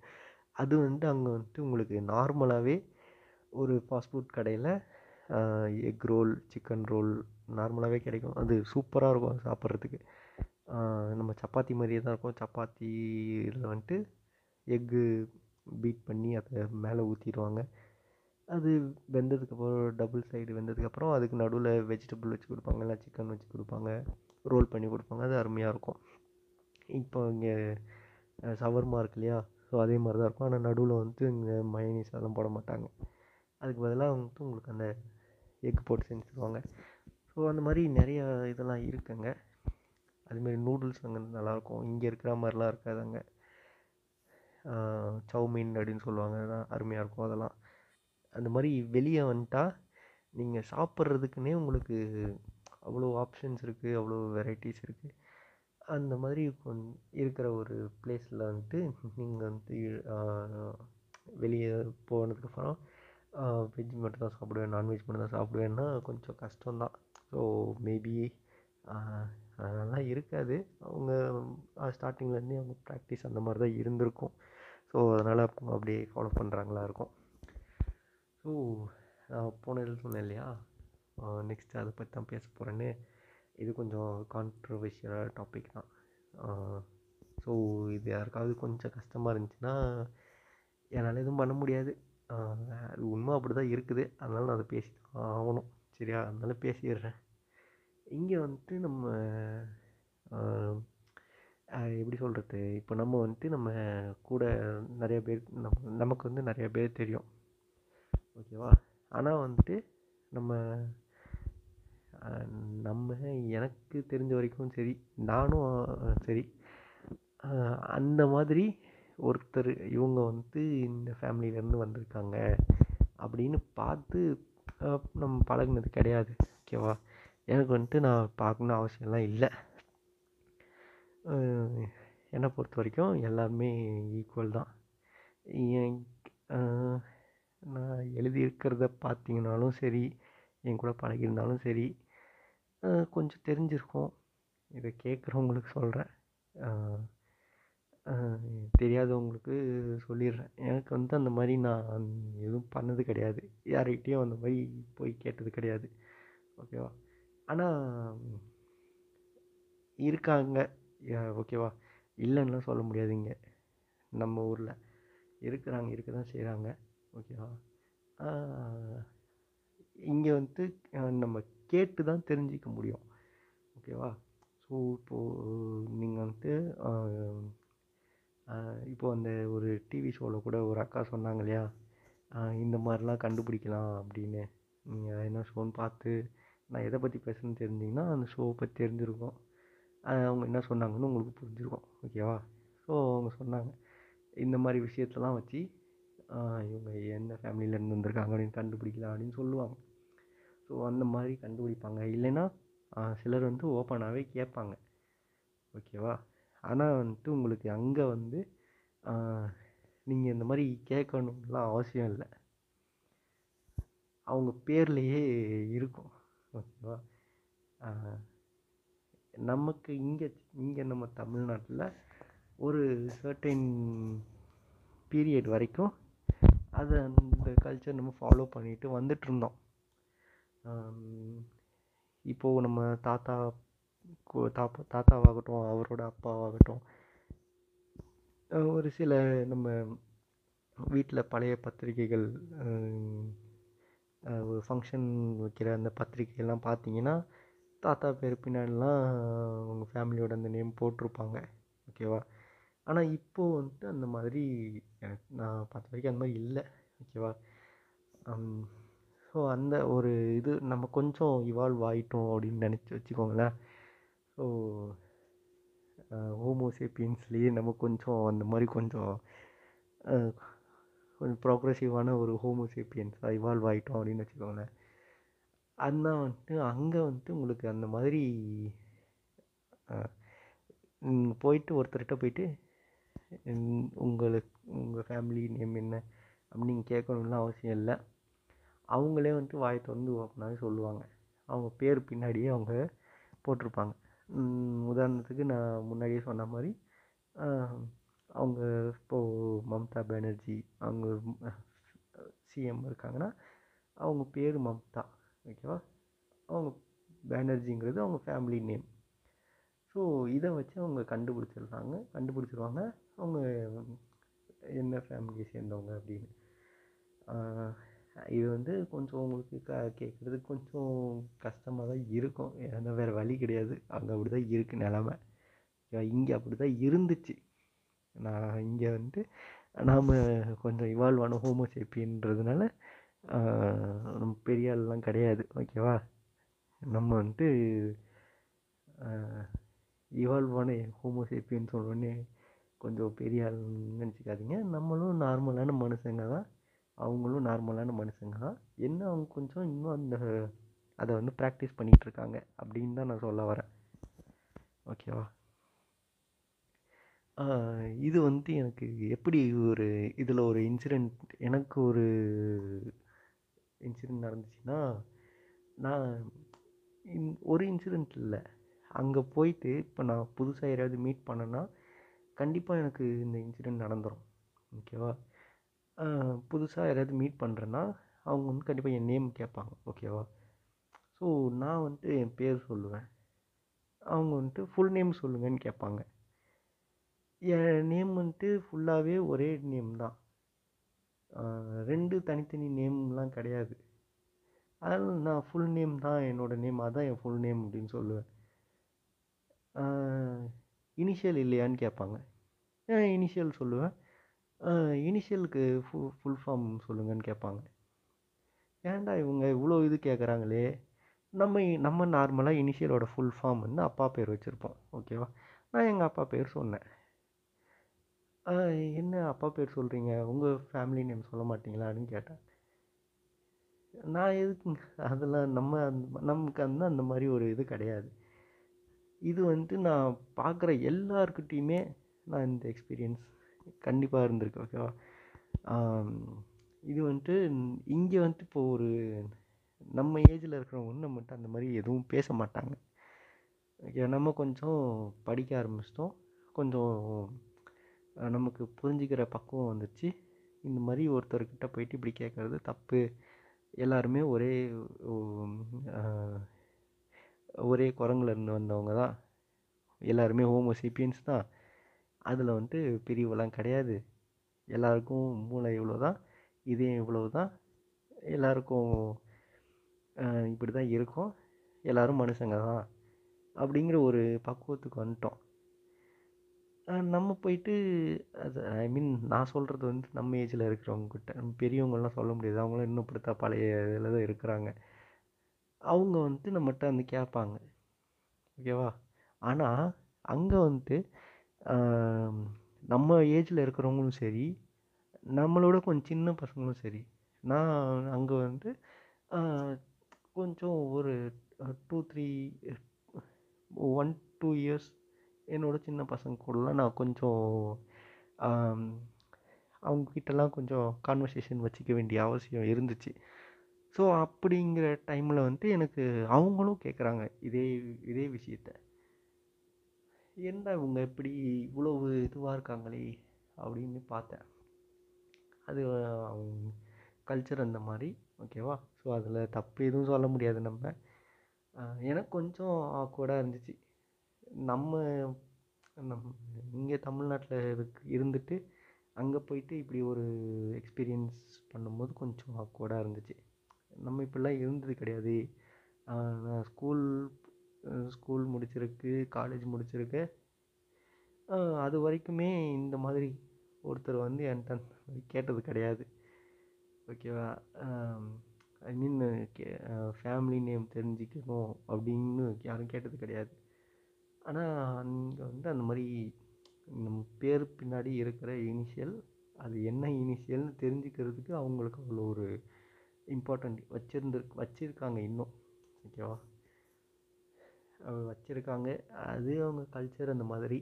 அது வந்துட்டு அங்கே வந்துட்டு உங்களுக்கு நார்மலாகவே ஒரு ஃபாஸ்ட் ஃபுட் கடையில் எக் ரோல் சிக்கன் ரோல் நார்மலாகவே கிடைக்கும். அது சூப்பராக இருக்கும் சாப்பிட்றதுக்கு. நம்ம சப்பாத்தி மாதிரியே தான் இருக்கும். சப்பாத்தியில் வந்துட்டு எக்கு பீட் பண்ணி அதை மேலே ஊற்றிடுவாங்க அது வெந்ததுக்கப்புறம் டபுள் சைடு வெந்ததுக்கப்புறம் அதுக்கு நடுவில் வெஜிடபிள் வச்சு கொடுப்பாங்க. இல்லை சிக்கன் வச்சு கொடுப்பாங்க. ரோல் பண்ணி கொடுப்பாங்க. அது அருமையாக இருக்கும். இப்போ இங்கே சவர்மா இருக்கு இல்லையா? ஸோ அதே மாதிரி தான் இருக்கும். ஆனால் நடுவில் வந்துட்டு இங்கே மயனீஸ் அதெல்லாம் போட மாட்டாங்க. அதுக்கு பதிலாக வந்துட்டு உங்களுக்கு அந்த எக் போட்டு செஞ்சு தருவாங்க. ஸோ அந்த மாதிரி நிறைய இதெல்லாம் இருக்குங்க. அதுமாரி நூடுல்ஸ் அங்கே நல்லாயிருக்கும் இங்கே இருக்கிற மாதிரிலாம் இருக்காது அங்கே சௌமீன் அப்படின்னு சொல்லுவாங்க. அதெல்லாம் அருமையாக இருக்கும் அதெல்லாம். அந்த மாதிரி வெளியே வந்துட்டா நீங்கள் சாப்பிட்றதுக்குன்னே உங்களுக்கு அவ்வளோ ஆப்ஷன்ஸ் இருக்குது அவ்வளோ வெரைட்டிஸ் இருக்குது அந்த மாதிரி கொஞ் இருக்கிற ஒரு பிளேஸில் வந்துட்டு நீங்கள் வந்து வெளியே போனதுக்கப்புறம் வெஜ் மட்டும் தான் சாப்பிடுவேன். நான்வெஜ் மட்டும் தான் சாப்பிடுவேன்னா கொஞ்சம் கஷ்டம்தான். ஸோ மேபி அதெல்லாம் இருக்காது. அவங்க ஸ்டார்டிங்லேருந்தே அவங்க ப்ராக்டிஸ் அந்த மாதிரி தான் இருந்திருக்கும். ஸோ அதனால் அவங்க அப்படியே ஃபாலோ பண்ணுறாங்களா இருக்கும். ஸோ நான் போனதில் சொன்னேன் இல்லையா? நெக்ஸ்ட்டு அதை பற்றி தான் பேச போகிறேன்னு இது கொஞ்சம் கான்ட்ரவர்ஷியலான டாபிக் தான். ஸோ இது யாருக்காவது கொஞ்சம் கஷ்டமாக இருந்துச்சுன்னா என்னால் எதுவும் பண்ண முடியாது. அது உண்மை அப்படி தான் இருக்குது. அதனால் நான் அதை பேசி தான் ஆகணும். சரியா? அதனால பேசிடுறேன். இங்கே வந்துட்டு நம்ம எப்படி சொல்கிறது இப்போ நம்ம வந்துட்டு நம்ம கூட நிறைய பேர் நம்ம நமக்கு வந்து நிறைய பேர் தெரியும். ஓகேவா? ஆனால் வந்துட்டு நம்ம நம்ம எனக்கு தெரிஞ்ச வரைக்கும் சரி நானும் சரி. அந்த மாதிரி ஒருத்தர் இவங்க வந்துட்டு இந்த ஃபேமிலியிலேருந்து வந்திருக்காங்க அப்படின்னு பார்த்து நம்ம பழகினது கிடையாது. ஓகேவா? எனக்கு வந்துட்டு நான் பார்க்கணுன்னு அவசியம்லாம் இல்லை. என்னை பொறுத்த வரைக்கும் எல்லாருமே ஈக்குவல் தான். என் நான் எழுதியிருக்கிறத பார்த்தீங்கனாலும் சரி என் கூட பழகியிருந்தாலும் சரி கொஞ்சம் தெரிஞ்சிருக்கும். இதை கேட்குறவங்களுக்கு சொல்கிறேன் தெரியாதவங்களுக்கு சொல்லிடுறேன். எனக்கு வந்து அந்த மாதிரி நான் எதுவும் பண்ணது கிடையாது. யார்கிட்டேயும் அந்த மாதிரி போய் கேட்டது கிடையாது. ஓகேவா? ஆனால் இருக்காங்க. ஓகேவா? இல்லைன்னுலாம் சொல்ல முடியாது இங்கே நம்ம ஊரில் இருக்கிறாங்க இருக்க தான் செய்கிறாங்க ஓகேவா இங்கே வந்துட்டு நம்ம கேட்டு தான் தெரிஞ்சிக்க முடியும். ஓகேவா? ஸோ இப்போது நீங்கள் வந்துட்டு இப்போது அந்த ஒரு டிவி ஷோவில் கூட ஒரு அக்கா சொன்னாங்க இல்லையா? இந்த மாதிரிலாம் கண்டுபிடிக்கலாம் அப்படின்னு. நீங்கள் என்ன ஷோன்னு பார்த்து நான் எதை பற்றி பேசுகிறேன்னு தெரிஞ்சிங்கன்னா அந்த ஷோவை பற்றி தெரிஞ்சிருக்கும். அவங்க என்ன சொன்னாங்கன்னு உங்களுக்கு புரிஞ்சிருக்கும். ஓகேவா ஸோ அவங்க சொன்னாங்க. இந்த மாதிரி விஷயத்தெல்லாம் வச்சு இவங்க எந்த ஃபேமிலியிலேருந்து வந்திருக்காங்க அப்படின்னு கண்டுபிடிக்கலாம் அப்படின்னு சொல்லுவாங்க. ஸோ அந்த மாதிரி கண்டுபிடிப்பாங்க. இல்லைன்னா சிலர் வந்து ஓப்பனாகவே கேட்பாங்க. ஓகேவா ஆனால் வந்துட்டு உங்களுக்கு அங்கே வந்து நீங்கள் இந்த மாதிரி கேட்கணும்லாம் அவசியம் இல்லை. அவங்க பேர்லேயே இருக்கும். ஓகேவா? நமக்கு இங்கே இங்கே நம்ம தமிழ்நாட்டில் ஒரு சர்டைன் பீரியட் வரைக்கும் அதை அந்த கல்ச்சர் நம்ம ஃபாலோ பண்ணிட்டு வந்துட்டுருந்தோம் இப்போது நம்ம தாத்தா தாப்பா தாத்தாவாகட்டும் அவரோட அப்பாவாகட்டும் ஒரு சில நம்ம வீட்டில் பழைய பத்திரிக்கைகள் ஒரு ஃபங்க்ஷன் வைக்கிற அந்த பத்திரிக்கையெல்லாம் பார்த்தீங்கன்னா தாத்தா பேர் பின்னாடிலாம் அவங்க ஃபேமிலியோட அந்த நேம் போட்டிருப்பாங்க. ஓகேவா ஆனால் இப்போது வந்துட்டு அந்த மாதிரி எனக்கு நான் பார்த்த வரைக்கும் அந்த மாதிரி இல்லை. ஓகேவா ஸோ அந்த ஒரு இது நம்ம கொஞ்சம் இவால்வ் ஆகிட்டோம் அப்படின்னு நினச்சி வச்சுக்கோங்களேன். ஸோ ஹோமோசேப்பியன்ஸ்லேயே நம்ம கொஞ்சம் அந்த மாதிரி கொஞ்சம் கொஞ்சம் ப்ரோக்ரஸிவான ஒரு ஹோமோசேப்பியன்ஸாக இவால்வ் ஆகிட்டோம் அப்படின்னு வச்சுக்கோங்களேன். அதுதான் வந்துட்டு அங்கே வந்துட்டு உங்களுக்கு அந்த மாதிரி போயிட்டு ஒருத்தர்கிட்ட போயிட்டு உங்களுக்கு உங்கள் ஃபேமிலி நேம் என்ன? அப்படின்னு நீங்கள் கேட்கணும்லாம் அவசியம் இல்லை. அவங்களே வந்துட்டு வாயை திறந்து ஓப்பனாகவே சொல்லுவாங்க. அவங்க பேர் பின்னாடியே அவங்க போட்டிருப்பாங்க. உதாரணத்துக்கு நான் முன்னாடியே சொன்ன மாதிரி அவங்க இப்போது மம்தா பானர்ஜி அவங்க சிஎம் இருக்காங்கன்னா அவங்க பேர் மம்தா ஓகேவா அவங்க பேனர்ஜிங்கிறது அவங்க ஃபேமிலி நேம் ஸோ இதை வச்சு அவங்க கண்டுபிடிச்சிடுறாங்க. கண்டுபிடிச்சிருவாங்க. அவங்க என்ன ஃபேமிலியை சேர்ந்தவங்க அப்படின்னு. இது வந்து கொஞ்சம் உங்களுக்கு க கேட்குறது கொஞ்சம் கஷ்டமாக தான் இருக்கும். ஏன்னா வேறு வழி கிடையாது. அங்கே அப்படி தான் இருக்குது நிலமை. இங்கே அப்படி தான் இருந்துச்சு. நான் இங்கே வந்து நாம் கொஞ்சம் இவால்வ் ஆன ஹோமோசேப்பியன்றதுனால நம்ம பெரிய ஆள்லாம் கிடையாது. ஓகேவா நம்ம வந்துட்டு இவால்வான ஹோமோசேப்பியன் சொன்னோடனே கொஞ்சம் பெரிய ஆள் நினச்சிக்காதீங்க. நம்மளும் நார்மலான மனுஷங்க தான். அவங்களும் நார்மலான மனுஷங்க தான். என்ன அவங்க கொஞ்சம் இன்னும் அந்த அதை வந்து ப்ராக்டிஸ் பண்ணிகிட்ருக்காங்க அப்படின்னு தான் நான் சொல்ல வரேன். ஓகேவா இது வந்து எனக்கு எப்படி ஒரு இதில் ஒரு இன்சிடெண்ட் எனக்கு ஒரு இன்சிடெண்ட் நடந்துச்சுன்னா நான் இன் ஒரு இன்சிடெண்ட் இல்லை. அங்கே போயிட்டு இப்போ நான் புதுசாக யாரையாவது மீட் பண்ணேன்னா கண்டிப்பாக எனக்கு இந்த இன்சிடெண்ட் நடந்துடும் ஓகேவா புதுசாக யாராவது மீட் பண்ணுறேன்னா அவங்க வந்து கண்டிப்பாக என் நேம் கேட்பாங்க. ஓகேவா ஸோ நான் வந்துட்டு என் பேர் சொல்லுவேன். அவங்க வந்துட்டு ஃபுல் நேம் சொல்லுங்கன்னு கேட்பாங்க. என் நேம் வந்துட்டு ஃபுல்லாகவே ஒரே நேம் தான். ரெண்டு தனித்தனி நேம்லாம் கிடையாது. அதனால் நான் ஃபுல் நேம் தான் என்னோடய நேம் அதான் என் ஃபுல் நேம் அப்படின்னு சொல்லுவேன். இனிஷியல் இல்லையான்னு கேட்பாங்க. இனிஷியல் சொல்லுவேன். இனிஷியலுக்கு ஃபு ஃபுல் ஃபார்ம் சொல்லுங்கன்னு கேட்பாங்க. ஏன்டா இவங்க இவ்வளோ இது கேட்குறாங்களே நம்ம நம்ம நார்மலாக இனிஷியலோட ஃபுல் ஃபார்ம் வந்து அப்பா பேர் வச்சுருப்போம். ஓகேவா நான் எங்கள் அப்பா பேர் சொன்னேன். என்ன அப்பா பேர் சொல்கிறீங்க உங்கள் ஃபேமிலி நேம் சொல்ல மாட்டீங்களான்னு கேட்டேன். நான் எதுக்கு? அதெல்லாம் நம்ம நமக்கு வந்து அந்த மாதிரி ஒரு இது கிடையாது. இது வந்துட்டு நான் பார்க்குற எல்லாருக்கிட்டேயுமே நான் இந்த எக்ஸ்பீரியன்ஸ் கண்டிப்பாக இருந்திருக்கு ஓகேவா இது வந்துட்டு இங்கே வந்துட்டு இப்போ ஒரு நம்ம ஏஜில் இருக்கிறவங்க நம்மகிட்ட அந்த மாதிரி எதுவும் பேச மாட்டாங்க. ஓகே நம்ம கொஞ்சம் படிக்க ஆரம்பிச்சிட்டோம். கொஞ்சம் நமக்கு புரிஞ்சுக்கிற பக்குவம் வந்துச்சு. இந்த மாதிரி ஒருத்தர்கிட்ட போயிட்டு இப்படி கேட்குறது தப்பு. எல்லாருமே ஒரே ஒரே குரங்குலேருந்து வந்தவங்க தான். எல்லாருமே ஹோமோசிப்பியன்ஸ் தான். அதில் வந்துட்டு பிரிவெல்லாம் கிடையாது. எல்லாருக்கும் மூளை இவ்வளோ தான் இதயம் இவ்வளவு தான் எல்லாருக்கும் இப்படி தான் இருக்கும். எல்லோரும் மனுஷங்க தான். அப்படிங்கிற ஒரு பக்குவத்துக்கு வந்துட்டோம். நம்ம போயிட்டு அது ஐ மீன் நான் சொல்கிறது வந்து நம்ம ஏஜில் இருக்கிறவங்கக்கிட்ட நம்ம சொல்ல முடியாது. அவங்களும் இன்னும் இப்படித்தா பழைய இதில் தான் இருக்கிறாங்க. அவங்க வந்துட்டு நம்மகிட்ட வந்து கேட்பாங்க. ஓகேவா ஆனால் அங்கே வந்துட்டு நம்ம ஏஜில் இருக்கிறவங்களும் சரி நம்மளோட கொஞ்சம் சின்ன பசங்களும் சரி நான் அங்கே வந்து கொஞ்சம் ஒரு two three one two years என்னோட சின்ன பசங்க கூடலாம் நான் கொஞ்சம் அவங்கக்கிட்டலாம் கொஞ்சம் கான்வர்சேஷன் வச்சுக்க வேண்டிய அவசியம் இருந்துச்சு. ஸோ அப்படிங்கிற டைமில் வந்துட்டு எனக்கு அவங்களும் கேட்குறாங்க இதே இதே விஷயத்த. என்ன இவங்க இப்படி இவ்வளவு இதுவாக இருக்காங்களே? அப்படின்னு பார்த்தேன். அது அவங்க கல்ச்சர் அந்த மாதிரி ஓகேவா ஸோ அதில் தப்பு எதுவும் சொல்ல முடியாது நம்ம. எனக்கு கொஞ்சம் ஆக்வர்டாக இருந்துச்சு. நம்ம நம் இங்கே தமிழ்நாட்டில் இருக்கு இருந்துட்டு அங்கே போயிட்டு இப்படி ஒரு எக்ஸ்பீரியன்ஸ் பண்ணும்போது கொஞ்சம் ஆக்வர்டாக இருந்துச்சு. நம்ம இப்படிலாம் இருந்தது கிடையாது. நான் ஸ்கூல் ஸ்கூல் முடிச்சிருக்கு காலேஜ் முடிச்சிருக்கு. அது வரைக்குமே இந்த மாதிரி ஒருத்தர் வந்து என்கிட்ட கேட்டது கிடையாது. ஓகேவா? ஐ மீன் கே ஃபேமிலி நேம் தெரிஞ்சுக்கணும் அப்படின்னு யாரும் கேட்டது கிடையாது. ஆனால் அங்கே வந்து அந்த மாதிரி நம் பேர் பின்னாடி இருக்கிற இனிஷியல் அது என்ன இனிஷியல்னு தெரிஞ்சுக்கிறதுக்கு அவங்களுக்கு அவ்வளோ ஒரு இம்பார்ட்டண்ட் வச்சுருந்து வச்சுருக்காங்க இன்னும். ஓகேவா வச்சுருக்காங்க. அது அவங்க கல்ச்சர் அந்த மாதிரி.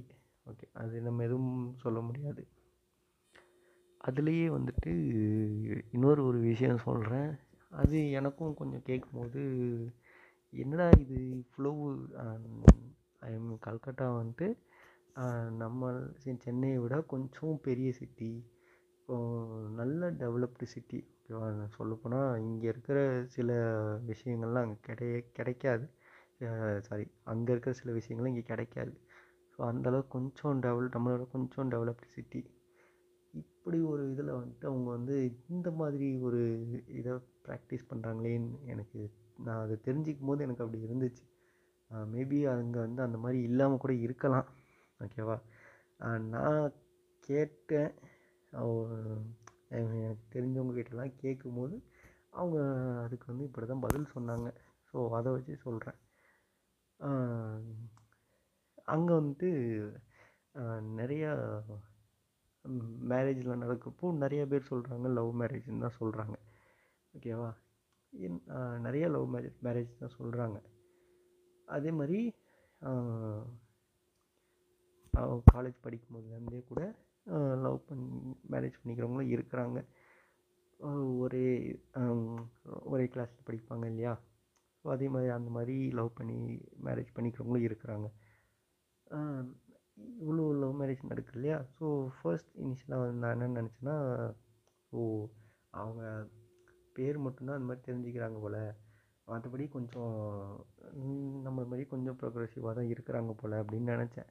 ஓகே அது நம்ம எதுவும் சொல்ல முடியாது. அதுலேயே வந்துட்டு இன்னொரு ஒரு விஷயம் சொல்கிறேன் அது எனக்கும் கொஞ்சம் கேட்கும்போது என்னடா இது இவ்வளோ கல்கட்டா வந்துட்டு நம்ம சென்னையை விட கொஞ்சம் பெரிய சிட்டி நல்ல டெவலப்டு சிட்டி ஓகேவா? சொல்லப்போனால் இங்கே இருக்கிற சில விஷயங்கள்லாம் அங்கே கிடைய கிடைக்காது. சாரி அங்கே இருக்கிற சில விஷயங்கள்லாம் இங்கே கிடைக்காது. ஸோ அந்தளவுக்கு கொஞ்சம் டெவலப் நம்மளோட கொஞ்சம் டெவலப்டு சிட்டி இப்படி ஒரு இதில் வந்துட்டு அவங்க வந்து இந்த மாதிரி ஒரு இதை ப்ராக்டிஸ் பண்ணுறாங்களேன்னு எனக்கு நான் அதை தெரிஞ்சிக்கும் போது எனக்கு அப்படி இருந்துச்சு. மேபி அங்கே வந்து அந்த மாதிரி இல்லாமல் கூட இருக்கலாம். ஓகேவா நான் கேட்டேன். எனக்கு தெரிஞ்சவங்க கிட்டலாம் கேட்கும்போது அவங்க அதுக்கு வந்து இப்படி தான் பதில் சொன்னாங்க. ஸோ அதை வச்சு சொல்கிறேன் அங்கே வந்துட்டு நிறையா மேரேஜில் நடக்கப்போ நிறைய பேர் சொல்கிறாங்க லவ் மேரேஜ்னு தான் சொல்கிறாங்க ஓகேவா நிறைய லவ் மேரேஜ் மேரேஜ் தான் சொல்கிறாங்க அதே மாதிரி காலேஜ் படிக்கும் போதுலேருந்தே கூட லவ் பண்ணி மேரேஜ் பண்ணிக்கிறவங்களும் இருக்கிறாங்க. ஒரே ஒரே கிளாஸில் படிப்பாங்க இல்லையா? ஸோ அதே மாதிரி அந்த மாதிரி லவ் பண்ணி மேரேஜ் பண்ணிக்கிறவங்களும் இருக்கிறாங்க. இவ்வளோ லவ் மேரேஜ் நடக்குது இல்லையா? ஸோ ஃபர்ஸ்ட் இனிஷியலாக வந்து நான் என்ன நினச்சேன்னா ஸோ அவங்க பேர் மட்டும்தான் அந்த மாதிரி தெரிஞ்சுக்கிறாங்க போல். மற்றபடி கொஞ்சம் நம்மளை மாதிரி கொஞ்சம் ப்ரொக்ரெசிவாக தான் இருக்கிறாங்க போல் அப்படின்னு நினச்சேன்.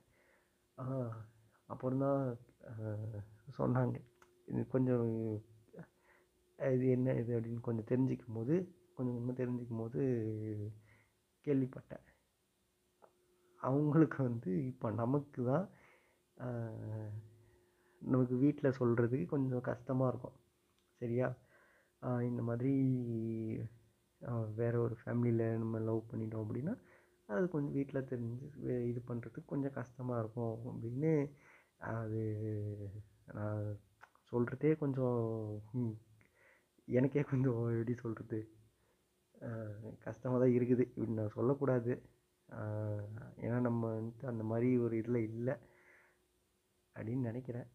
அப்புறம் தான் சொன்னாங்க. இது கொஞ்சம் இது என்ன இது அப்படின்னு கொஞ்சம் தெரிஞ்சிக்கும் போது கொஞ்சம் கொஞ்சமாக தெரிஞ்சிக்கும் போது கேள்விப்பட்டேன். அவங்களுக்கு வந்து இப்போ நமக்கு தான் நமக்கு வீட்டில் சொல்கிறதுக்கு கொஞ்சம் கஷ்டமாக இருக்கும். சரியா? இந்த மாதிரி வேறு ஒரு ஃபேமிலியில் நம்ம லவ் பண்ணிட்டோம் அப்படின்னா அது கொஞ்சம் வீட்டில் தெரிஞ்சு இது பண்ணுறதுக்கு கொஞ்சம் கஷ்டமாக இருக்கும் அப்படின்னு அது நான் சொல்கிறதே கொஞ்சம் எனக்கே கொஞ்சம் எப்படி சொல்கிறது கஷ்டமாக தான் இருக்குது. இப்படி நான் சொல்லக்கூடாது. ஏன்னா நம்ம வந்துட்டு அந்த மாதிரி ஒரு இதில் இல்லை அப்படின்னு நினைக்கிறேன்.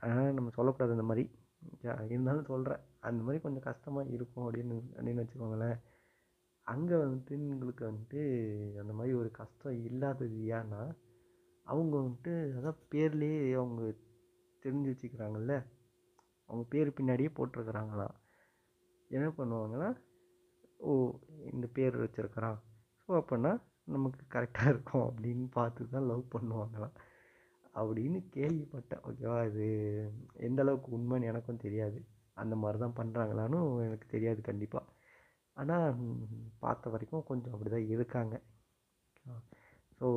அதனால் நம்ம சொல்லக்கூடாது அந்த மாதிரி. இருந்தாலும் சொல்கிறேன் அந்த மாதிரி கொஞ்சம் கஷ்டமாக இருக்கும் அப்படின்னு அப்படின்னு வச்சுக்கோங்களேன் அங்கே வந்துட்டு எங்களுக்கு வந்துட்டு அந்த மாதிரி ஒரு கஷ்டம் ஏன்னா அவங்க வந்துட்டு அதான் பேர்லேயே அவங்க தெரிஞ்சு வச்சுக்கிறாங்கல்ல அவங்க பேர் பின்னாடியே போட்டிருக்கிறாங்களாம் என்ன பண்ணுவாங்கன்னா ஓ இந்த பேர் வச்சுருக்கிறான் ஸோ அப்போனா நமக்கு கரெக்டாக இருக்கும் அப்படின்னு பார்த்து தான் லவ் பண்ணுவாங்களாம் அப்படின்னு கேள்விப்பட்டேன். ஓகேவா? இது எந்த அளவுக்கு உண்மைன்னு எனக்கும் தெரியாது. அந்த மாதிரி தான் பண்ணுறாங்களான்னு எனக்கு தெரியாது கண்டிப்பாக ஆனால் பார்த்த வரைக்கும் கொஞ்சம் அப்படி தான் இருக்காங்க. ஸோ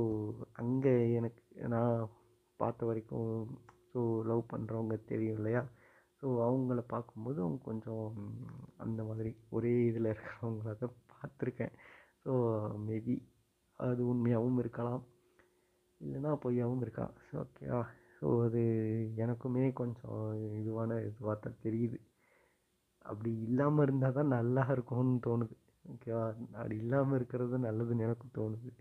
அங்கே எனக்கு நான் பார்த்த வரைக்கும் ஸோ லவ் பண்ணுறவங்க தெரியும் இல்லையா? ஸோ அவங்கள பார்க்கும்போது அவங்க கொஞ்சம் அந்த மாதிரி ஒரே இதில் இருக்கிறவங்கள தான் பார்த்துருக்கேன். ஸோ மேபி அது உண்மையாகவும் இருக்கலாம். இல்லைன்னா பொய்யாகவும் இருக்கலாம். ஸோ ஓகேவா ஸோ அது எனக்குமே கொஞ்சம் இதுவான இதுவாக தான் தெரியுது. அப்படி இல்லாமல் இருந்தால் தான் நல்லா இருக்கும்னு தோணுது. ஓகேவா அப்படி இல்லாமல் இருக்கிறது நல்லதுன்னு எனக்கும் தோணுது.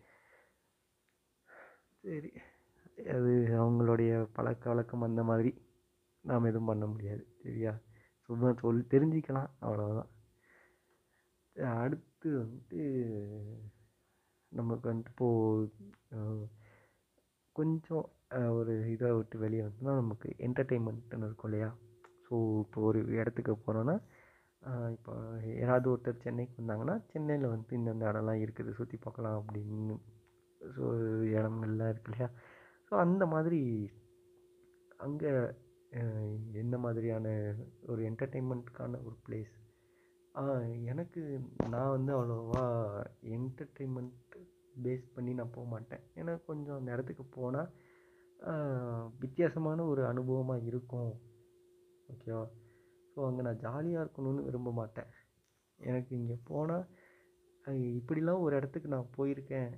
சரி. அது அவங்களுடைய பழக்க வழக்கம் அந்த மாதிரி நாம் எதுவும் பண்ண முடியாது சரியா? சும்மா சொல் தெரிஞ்சிக்கலாம் அவ்வளோதான் அடுத்து வந்துட்டு நமக்கு வந்துட்டு இப்போது கொஞ்சம் ஒரு இதை விட்டு வெளியே வந்தோம்னா நமக்கு என்டர்டெயின்மெண்ட்னு இருக்கும் இல்லையா? ஸோ இப்போ ஒரு இடத்துக்கு போகிறோன்னா இப்போ யாராவது ஒருத்தர் சென்னைக்கு வந்தாங்கன்னா சென்னையில் வந்து இந்தந்த இடம்லாம் இருக்குது சுற்றி பார்க்கலாம் அப்படின்னு ஸோ இடங்கள்லாம் இருக்கு இல்லையா? ஸோ அந்த மாதிரி அங்கே என்ன மாதிரியான ஒரு என்டர்டெயின்மெண்ட்டுக்கான ஒரு பிளேஸ் எனக்கு நான் வந்து அவ்வளோவா என்டர்டெயின்மெண்ட் பேஸ் பண்ணி நான் போக மாட்டேன். ஏன்னா கொஞ்சம் அந்த இடத்துக்கு போனால் வித்தியாசமான ஒரு அனுபவமாக இருக்கும். ஓகேவா ஸோ அங்கே நான் ஜாலியாக இருக்கணும்னு விரும்ப மாட்டேன். எனக்கு இங்கே போனால் இப்படிலாம் ஒரு இடத்துக்கு நான் போயிருக்கேன்.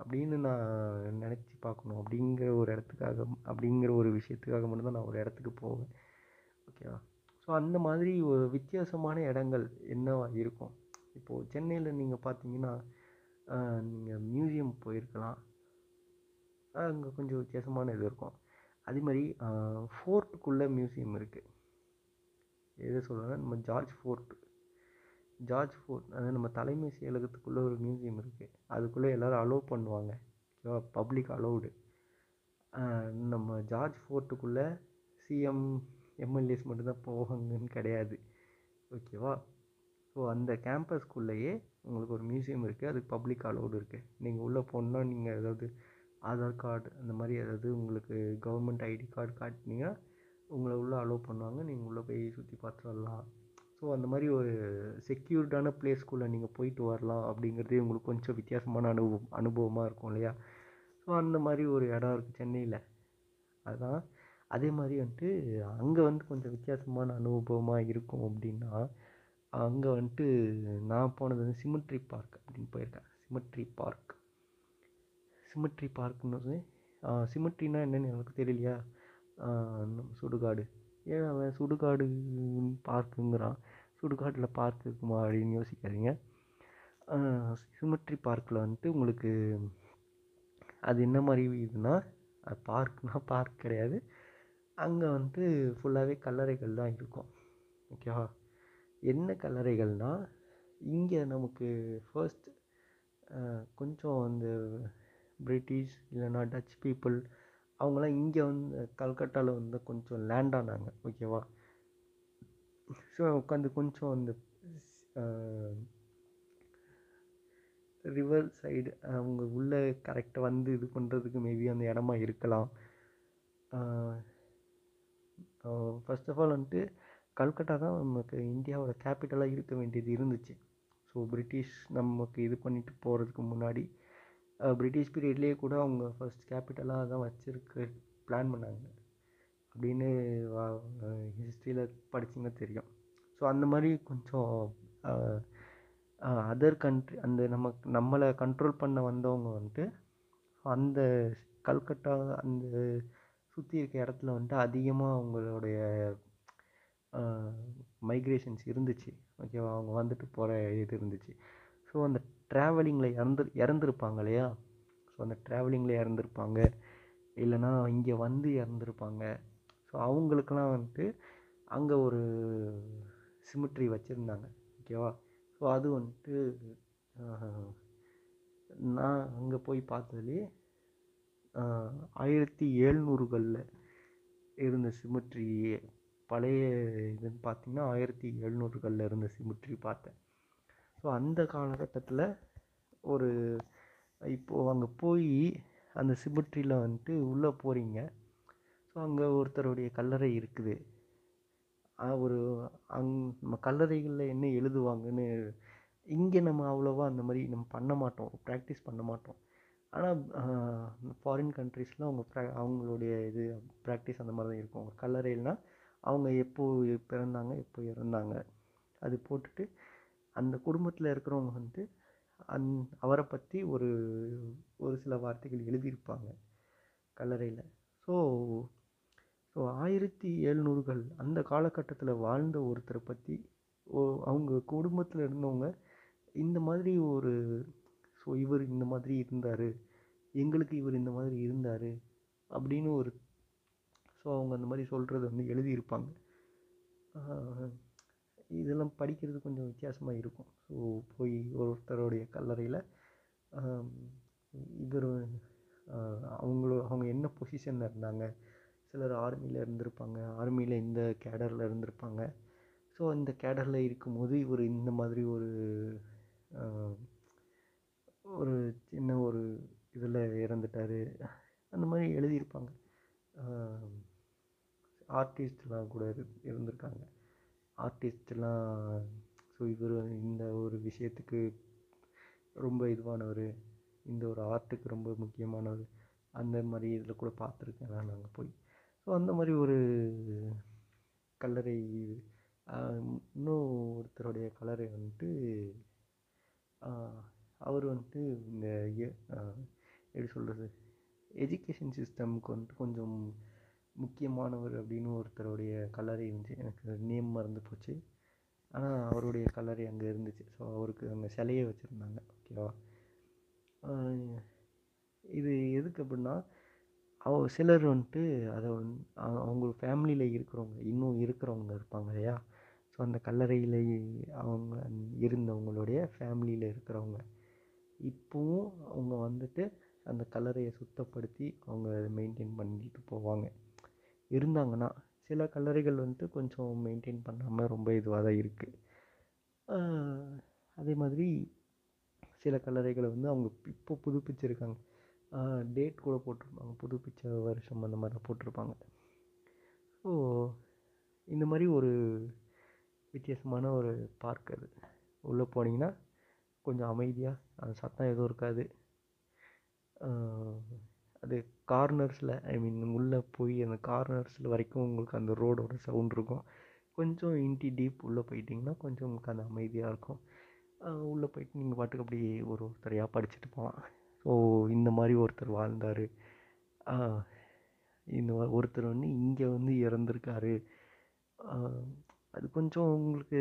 அப்படின்னு நான் நினச்சி பார்க்கணும். அப்படிங்கிற ஒரு இடத்துக்காக அப்படிங்கிற ஒரு விஷயத்துக்காக மட்டும்தான் நான் ஒரு இடத்துக்கு போவேன். ஓகேவா ஸோ அந்த மாதிரி ஒரு வித்தியாசமான இடங்கள் என்னவா இருக்கும்? இப்போது சென்னையில் நீங்கள் பார்த்தீங்கன்னா நீங்கள் மியூசியம் போயிருக்கலாம். அங்கே கொஞ்சம் வித்தியாசமான இது இருக்கும். அதே மாதிரி ஃபோர்ட்டுக்குள்ளே மியூசியம் இருக்குது எது சொல்கிறேன்னா நம்ம ஜார்ஜ் ஃபோர்ட் ஜார்ஜ் ஃபோர்ட் அதாவது நம்ம தலைமை செயலகத்துக்குள்ளே ஒரு மியூசியம் இருக்குது அதுக்குள்ளே எல்லோரும் அலோவ் பண்ணுவாங்க. ஓகேவா பப்ளிக் அலோவ்டு நம்ம ஜார்ஜ் ஃபோர்ட்டுக்குள்ளே சிஎம் எம்எல்ஏஸ் மட்டும்தான் போவாங்கன்னு கிடையாது. ஓகேவா ஸோ அந்த கேம்பஸ்க்குள்ளேயே உங்களுக்கு ஒரு மியூசியம் இருக்குது அதுக்கு பப்ளிக் அலோவுடு இருக்குது நீங்கள் உள்ளே போனால் நீங்கள் ஏதாவது ஆதார் கார்டு அந்த மாதிரி ஏதாவது உங்களுக்கு கவர்மெண்ட் ஐடி கார்டு காட்டினீங்கன்னா உங்களை உள்ளே அலோவ் பண்ணுவாங்க. நீங்கள் உள்ளே போய் சுற்றி பார்த்துடலாம் வரலாம். ஸோ அந்த மாதிரி ஒரு செக்யூர்டான பிளேஸ்க்குள்ளே நீங்கள் போயிட்டு வரலாம் அப்படிங்கிறதே உங்களுக்கு கொஞ்சம் வித்தியாசமான அனுபவம் அனுபவமாக இருக்கும் இல்லையா? ஸோ அந்த மாதிரி ஒரு இடம் இருக்குது சென்னையில். அதுதான் அதே மாதிரி வந்துட்டு அங்கே வந்து கொஞ்சம் வித்தியாசமான அனுபவமாக இருக்கும் அப்படின்னா அங்கே வந்துட்டு நான் போனது வந்து சிமெட்ரி பார்க் அப்படின்னு போயிருக்கேன். சிமெட்ரி பார்க் சிமெட்ரி பார்க்குன்னு சிமெட்ரினா என்னன்னு எனக்கு தெரியலையா? சுடுகாடு. ஏன் அவன் சுடுகாடு பார்க்குங்கிறான் சுடுகாட்டில் பார்க் இருக்குமா அப்படின்னு யோசிக்காதீங்க. சிமெட்ரி பார்க்கில் வந்துட்டு உங்களுக்கு அது என்ன மாதிரி இதுனா அது பார்க்னா பார்க் கிடையாது. அங்கே வந்துட்டு ஃபுல்லாகவே கல்லறைகள் தான் இருக்கும். ஓகேவா என்ன கல்லறைகள்னால் இங்கே நமக்கு ஃபர்ஸ்ட் கொஞ்சம் அந்த பிரிட்டிஷ் இல்லைன்னா டச் பீப்புள் அவங்களாம் இங்கே வந்து கல்கட்டாவில் வந்து கொஞ்சம் லேண்ட் ஆனாங்க ஓகேவா ஸோ உட்காந்து கொஞ்சம் அந்த ரிவர் சைடு அவங்க உள்ளே கரெக்டாக வந்து இது பண்ணுறதுக்கு மேபி அந்த இடமா இருக்கலாம். ஃபஸ்ட் ஆஃப் ஆல் வந்துட்டு கல்கட்டா தான் நமக்கு இந்தியாவோட கேபிட்டலாக இருக்க வேண்டியது இருந்துச்சு. ஸோ பிரிட்டிஷ் நமக்கு இது பண்ணிட்டு போகிறதுக்கு முன்னாடி பிரிட்டிஷ் பீரியட்லேயே கூட அவங்க ஃபர்ஸ்ட் கேபிட்டலாக தான் வச்சுருக்கு பிளான் பண்ணாங்க. அப்படின்னு ஹிஸ்ட்ரியில் படிச்சிங்கன்னா தெரியும். ஸோ அந்த மாதிரி கொஞ்சம் அதர் கண்ட்ரி அந்த நமக்கு நம்மளை கண்ட்ரோல் பண்ண வந்தவங்க வந்துட்டு அந்த கல்கட்டா அந்த சுற்றி இருக்க இடத்துல வந்துட்டு அதிகமாக அவங்களுடைய மைக்ரேஷன்ஸ் இருந்துச்சு. ஓகேவா அவங்க வந்துட்டு போகிற இது இருந்துச்சு. ஸோ அந்த ட்ராவலிங்கில் இறந்து இறந்துருப்பாங்க இல்லையா? ஸோ அந்த ட்ராவலிங்கில் இறந்துருப்பாங்க. இல்லைன்னா இங்கே வந்து இறந்துருப்பாங்க. ஸோ அவங்களுக்கெல்லாம் வந்துட்டு அங்கே ஒரு சிமிட்ரி வச்சுருந்தாங்க. ஓகேவா ஸோ அது வந்துட்டு நான் அங்கே போய் பார்த்ததுலேயே ஆயிரத்தி எழுநூறுகளில் இருந்த சிமிட்ரி பழைய இதுன்னு பார்த்தீங்கன்னா ஆயிரத்தி எழுநூறுகளில் இருந்த சிமிட்ரி பார்த்தேன். ஸோ அந்த காலகட்டத்தில் ஒரு இப்போது அங்கே போய் அந்த சிமிட்ரியில் வந்துட்டு உள்ளே போகிறீங்க ஸோ அங்கே ஒருத்தருடைய கல்லறை இருக்குது. ஒரு அங் நம்ம கல்லறைகளில் என்ன எழுதுவாங்கன்னு இங்கே நம்ம அவ்வளோவா அந்த மாதிரி நம்ம பண்ண மாட்டோம். ப்ராக்டிஸ் பண்ண மாட்டோம். ஆனால் ஃபாரின் கண்ட்ரீஸில் அவங்க ப்ரா அவங்களுடைய இது ப்ராக்டிஸ் அந்த மாதிரி தான் இருக்கும் கல்லறையில்னால் அவங்க எப்போ பிறந்தாங்க எப்போ இறந்தாங்க. அது போட்டுட்டு அந்த குடும்பத்தில் இருக்கிறவங்க வந்து அந் அவரை பற்றி ஒரு ஒரு சில வார்த்தைகள் எழுதியிருப்பாங்க கல்லறையில். ஸோ ஸோ ஆயிரத்தி எழுநூறுகள் அந்த காலகட்டத்தில் வாழ்ந்த ஒருத்தரை பற்றி ஓ அவங்க குடும்பத்தில் இருந்தவங்க இந்த மாதிரி ஒரு ஸோ இவர் இந்த மாதிரி இருந்தார் எங்களுக்கு இவர் இந்த மாதிரி இருந்தார் அப்படின்னு ஒரு ஸோ அவங்க அந்த மாதிரி சொல்கிறத வந்து எழுதியிருப்பாங்க. இதெல்லாம் படிக்கிறது கொஞ்சம் வித்தியாசமாக இருக்கும். ஸோ போய் ஒருத்தருடைய கல்லறையில் இவர் அவங்களோ அவங்க என்ன பொசிஷனில் இருந்தாங்க? சிலர் ஆர்மியில் இருந்திருப்பாங்க. ஆர்மியில் இந்த கேடரில் இருந்திருப்பாங்க. ஸோ இந்த கேடரில் இருக்கும்போது இவர் இந்த மாதிரி ஒரு ஒரு சின்ன ஒரு இதில் இறந்துட்டார். அந்த மாதிரி எழுதியிருப்பாங்க. ஆர்டிஸ்ட்லாம் கூட இரு இருந்திருக்காங்க. ஆர்டிஸ்ட்லாம் ஸோ இவர் இந்த ஒரு விஷயத்துக்கு ரொம்ப இதுவானவர். இந்த ஒரு ஆர்ட்டுக்கு ரொம்ப முக்கியமானவர். அந்த மாதிரி இதில் கூட பார்த்துருக்கேன் நான் அங்கே போய். ஸோ அந்த மாதிரி ஒரு கல்லறை இன்னும் ஒருத்தருடைய கல்லறை வந்துட்டு அவர் வந்துட்டு இந்த எப்படி சொல்கிறது எஜுகேஷன் சிஸ்டமுக்கு வந்துட்டு கொஞ்சம் முக்கியமானவர் அப்படின்னு ஒருத்தருடைய கல்லறை இருந்துச்சு எனக்கு நேம் மறந்து போச்சு. ஆனால் அவருடைய கல்லறை அங்கே இருந்துச்சு. ஸோ அவருக்கு அங்கே சிலையை வச்சுருந்தாங்க. ஓகேவா இது எதுக்கு அப்படின்னா அவ சிலர் வந்துட்டு அதை வந் அவங்க ஃபேமிலியில் இருக்கிறவங்க இன்னும் இருக்கிறவங்க இருப்பாங்க இல்லையா? ஸோ அந்த கல்லறையில் அவங்க இருந்தவங்களுடைய ஃபேமிலியில் இருக்கிறவங்க. இப்போவும் அவங்க வந்துட்டு அந்த கல்லறையை சுத்தப்படுத்தி அவங்க மெயின்டைன் பண்ணிட்டு போவாங்க. இருந்தாங்கன்னா சில கல்லறைகள் வந்துட்டு கொஞ்சம் மெயின்டைன் பண்ணாமல் ரொம்ப இதுவாக தான் இருக்குது அதே மாதிரி சில கல்லறைகளை வந்து அவங்க இப்போ புதுப்பிச்சிருக்காங்க. டேட் கூட போட்டிருப்பாங்க. புதுப்பிச்ச வருஷம் அந்த மாதிரிலாம் போட்டிருப்பாங்க. ஸோ இந்த மாதிரி ஒரு வித்தியாசமான ஒரு பார்க் அது. உள்ளே போனீங்கன்னா கொஞ்சம் அமைதியாக அந்த சத்தம் எதுவும் இருக்காது. அது கார்னர்ஸில் ஐ மீன் உள்ளே போய் அந்த கார்னர்ஸில் வரைக்கும் உங்களுக்கு அந்த ரோடோட சவுண்ட் இருக்கும். கொஞ்சம் இன்டி டீப் உள்ளே போயிட்டிங்கன்னா கொஞ்சம் உங்களுக்கு அந்த அமைதியாக இருக்கும். உள்ளே போயிட்டு நீங்கள் பாட்டுக்கு அப்படி ஒரு ஒருத்தரையாக படிச்சுட்டு போகலாம் ஸோ இந்த மாதிரி ஒருத்தர் வாழ்ந்தார். இந்த ஒருத்தர் வந்து இங்கே வந்து இறந்துருக்காரு. அது கொஞ்சம் உங்களுக்கு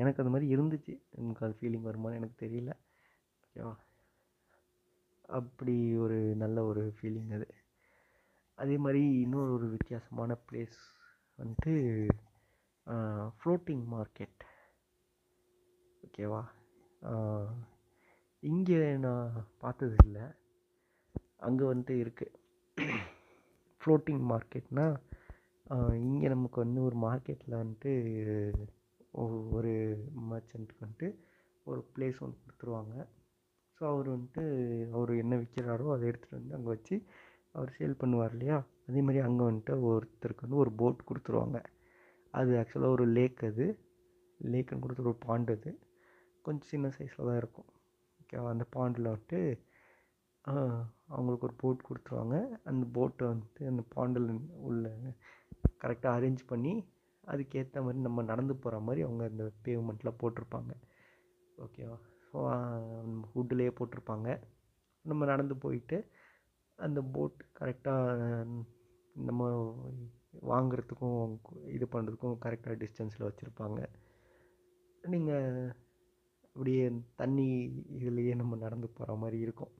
எனக்கு அந்த மாதிரி இருந்துச்சு. எனக்கு அது ஃபீலிங் வருமானு எனக்கு தெரியல. ஓகேவா அப்படி ஒரு நல்ல ஒரு ஃபீலிங் அது. அதே மாதிரி இன்னொரு ஒரு வித்தியாசமான ப்ளேஸ் வந்துட்டு ஃப்ளோட்டிங் மார்க்கெட் ஓகேவா இங்கே நான் பார்த்தது இல்லை அங்கே வந்துட்டு இருக்குது ஃப்ளோட்டிங் மார்க்கெட்னால் இங்கே நமக்கு வந்து ஒரு மார்க்கெட்டில் வந்துட்டு ஒரு மர்ச்சண்ட்டுக்கு வந்துட்டு ஒரு பிளேஸ் ஒன்று கொடுத்துருவாங்க. ஸோ அவர் வந்துட்டு அவர் என்ன விற்கிறாரோ அதை எடுத்துகிட்டு வந்து அங்கே வச்சு அவர் சேல் பண்ணுவார் இல்லையா? அதே மாதிரி அங்கே வந்துட்டு ஒருத்தருக்கு வந்து ஒரு போட் கொடுத்துருவாங்க. அது ஆக்சுவலாக ஒரு லேக் அது. லேக்குன்னு கொடுத்துரு ஒரு பாண்ட் அது. கொஞ்சம் சின்ன சைஸில் தான் இருக்கும். ஓகேவா அந்த பாண்டில் வந்துட்டு அவங்களுக்கு ஒரு போட் கொடுத்துருவாங்க. அந்த போட்டை வந்துட்டு அந்த பாண்டில் உள்ள கரெக்டாக அரேஞ்ச் பண்ணி அதுக்கேற்ற மாதிரி நம்ம நடந்து போகிற மாதிரி அவங்க அந்த பேமெண்ட்டில் போட்டிருப்பாங்க. ஓகேவா வுட்டுலேயே um, போட்டிருப்பாங்க. நம்ம நடந்து போயிட்டு அந்த போட் கரெக்டாக um, நம்ம வாங்குறதுக்கும் இது பண்ணுறதுக்கும் கரெக்டாக டிஸ்டன்ஸில் வச்சுருப்பாங்க. நீங்கள் அப்படியே தண்ணி இதுலேயே நம்ம நடந்து போகிற மாதிரி இருக்கும்.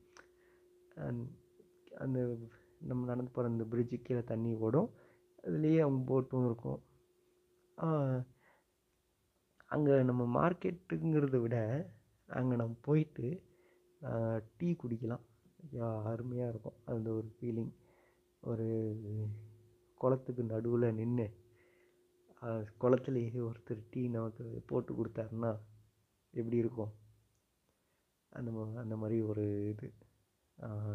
அந்த நம்ம நடந்து போகிற அந்த பிரிட்ஜு கீழே தண்ணி ஓடும். அதுலேயே அவங்க போட்டும் இருக்கும். அங்கே நம்ம மார்க்கெட்டுங்கிறத விட அங்கே நம்ம போயிட்டு டீ குடிக்கலாம். அருமையாக இருக்கும். அந்த ஒரு ஃபீலிங் ஒரு குளத்துக்கு நடுவில் நின்று குளத்துலேயே ஒருத்தர் டீ நமக்கு போட்டு கொடுத்தாருன்னா எப்படி இருக்கும்? அந்த அந்த மாதிரி ஒரு இது.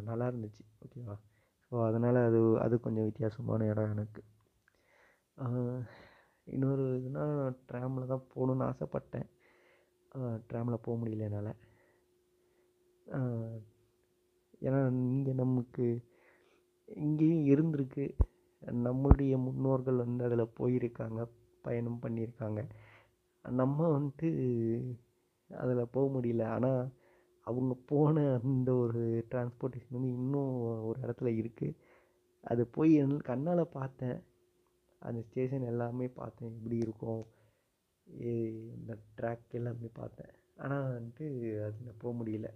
நல்லா இருந்துச்சு. ஓகேவா? ஸோ அதனால் அது அது கொஞ்சம் வித்தியாசமான இடம் எனக்கு. இன்னொரு இதுனால் நான் ட்ராமில் தான் போகணுன்னு ஆசைப்பட்டேன். ட்ராமில் போக முடியல என்னால். ஏன்னா இங்கே நமக்கு இங்கேயும் இருந்திருக்கு. நம்மளுடைய முன்னோர்கள் வந்து அதில் போயிருக்காங்க பயணம் பண்ணியிருக்காங்க. நம்ம வந்துட்டு அதில் போக முடியல. ஆனால் அவங்க போன அந்த ஒரு டிரான்ஸ்போர்ட்டேஷன் வந்து இன்னும் ஒரு இடத்துல இருக்குது அது போய் என் கண்ணால் பார்த்தேன். அந்த ஸ்டேஷன் எல்லாமே பார்த்தேன். எப்படி இருக்கும்? இந்த ட்ராக் எல்லாமே பார்த்தேன். ஆனால் வந்துட்டு அதில் போக முடியல.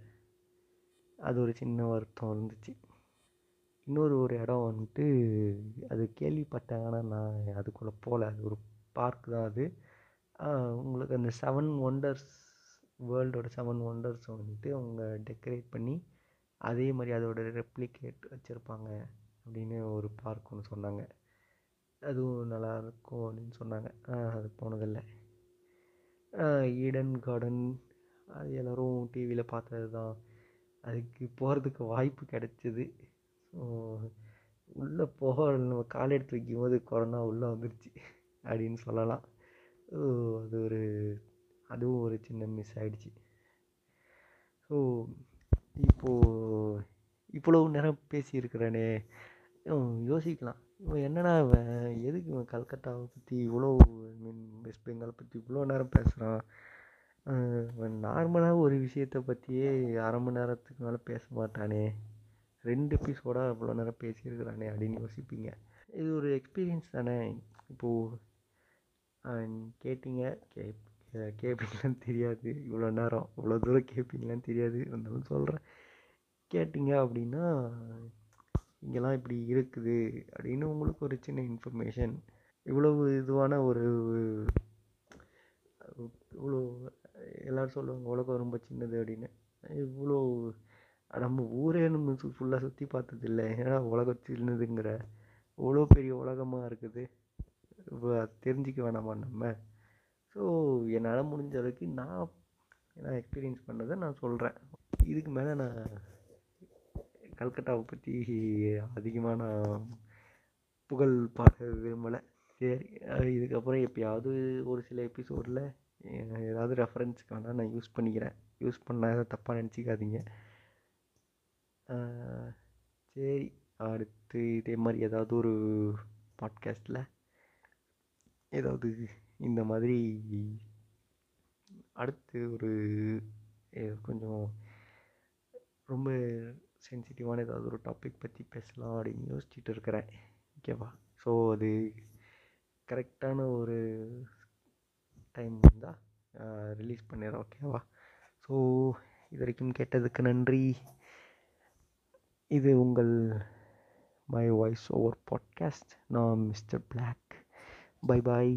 அது ஒரு சின்ன வருத்தம் இருந்துச்சு. இன்னொரு ஒரு இடம் வந்துட்டு அது கேள்விப்பட்டேன். ஆனால் நான் அதுக்குள்ளே போகல. அது ஒரு பார்க் தான் அது. உங்களுக்கு அந்த செவன் ஒண்டர்ஸ் வேர்ல்டோட செவன் ஒண்டர்ஸ் வந்துட்டு அவங்க டெக்கரேட் பண்ணி அதே மாதிரி அதோட ரெப்ளிகேட் வச்சுருப்பாங்க அப்படின்னு ஒரு பார்க் ஒன்று சொன்னாங்க. அதுவும் நல்லாயிருக்கும் அப்படின்னு சொன்னாங்க. அது போனதில்லை. ஈடன் கார்டன் அது எல்லோரும் டிவியில் பார்த்தது தான் அதுக்கு போகிறதுக்கு வாய்ப்பு கிடச்சிது. ஸோ உள்ளே போக நம்ம கால் எடுத்து வைக்கும்போது கொரோனா உள்ளே வந்துருச்சு அப்படின்னு சொல்லலாம். ஸோ அது ஒரு அதுவும் ஒரு சின்ன மிஸ் ஆகிடுச்சி ஸோ இப்போது இவ்வளவு நேரம் பேசியிருக்கிறேனே. யோசிக்கலாம். இவன் என்னடா இவன் எதுக்கு இவன் கல்கட்டாவை பற்றி இவ்வளோ மீன் வெஸ்ட் பெங்கால் பற்றி இவ்வளோ நேரம் பேசுகிறான் இவன் நார்மலாக ஒரு விஷயத்தை பற்றியே அரை மணி நேரத்துக்கு மேலே பேச மாட்டானே. ரெண்டு எபிசோடாக இவ்வளோ நேரம் பேசியிருக்கிறானே அப்படின்னு யோசிப்பீங்க. இது ஒரு எக்ஸ்பீரியன்ஸ் தானே? இப்போது கேட்டீங்க கே கேட்பீங்களான்னு தெரியாது. இவ்வளோ நேரம் இவ்வளோ தூரம் கேட்பீங்களான்னு தெரியாது. இருந்தாலும் சொல்கிறேன் கேட்டிங்க அப்படின்னா இங்கெல்லாம் இப்படி இருக்குது அப்படின்னு உங்களுக்கு ஒரு சின்ன இன்ஃபர்மேஷன் இவ்வளவு இதுவான ஒரு இவ்வளோ எல்லோரும் சொல்லுவாங்க உலகம் ரொம்ப சின்னது அப்படின்னு. இவ்வளோ நம்ம ஊரே நம்ம சு ஃபுல்லாக சுற்றி பார்த்ததில்ல. ஏன்னா உலகம் சின்னதுங்கிற இவ்வளோ பெரிய உலகமாக இருக்குது. இப்போ தெரிஞ்சிக்க வேணாமா நம்ம? ஸோ என்னால் முடிஞ்ச அளவுக்கு நான் நான் எக்ஸ்பீரியன்ஸ் பண்ணதை நான் சொல்கிறேன் இதுக்கு மேலே நான் கல்கட்டாவை பற்றி அதிகமாக நான் புகழ் பாட விரும்பலை. சரி இதுக்கப்புறம் எப்பயாவது ஒரு சில எபிசோடில் ஏதாவது ரெஃபரன்ஸ்க்கு வேணால் நான் யூஸ் பண்ணிக்கிறேன். யூஸ் பண்ணால் எதாவது தப்பாக நினச்சிக்காதீங்க. சரி அடுத்து இதே மாதிரி ஏதாவது ஒரு பாட்காஸ்ட்டில் ஏதாவது இந்த மாதிரி அடுத்து ஒரு கொஞ்சம் ரொம்ப சென்சிட்டிவான ஏதாவது ஒரு டாபிக் பற்றி பேசலாம் அப்படின்னு யோசிச்சுட்டு இருக்கிறேன். ஓகேவா ஸோ அது கரெக்டான ஒரு டைம் இருந்தால் ரிலீஸ் பண்ணிடுறேன். ஓகேவா ஸோ இது வரைக்கும் கேட்டதுக்கு நன்றி. இது உங்கள் மை வாய்ஸ் ஓவர் பாட்காஸ்ட் நான் மிஸ்டர் பிளாக் பை பாய்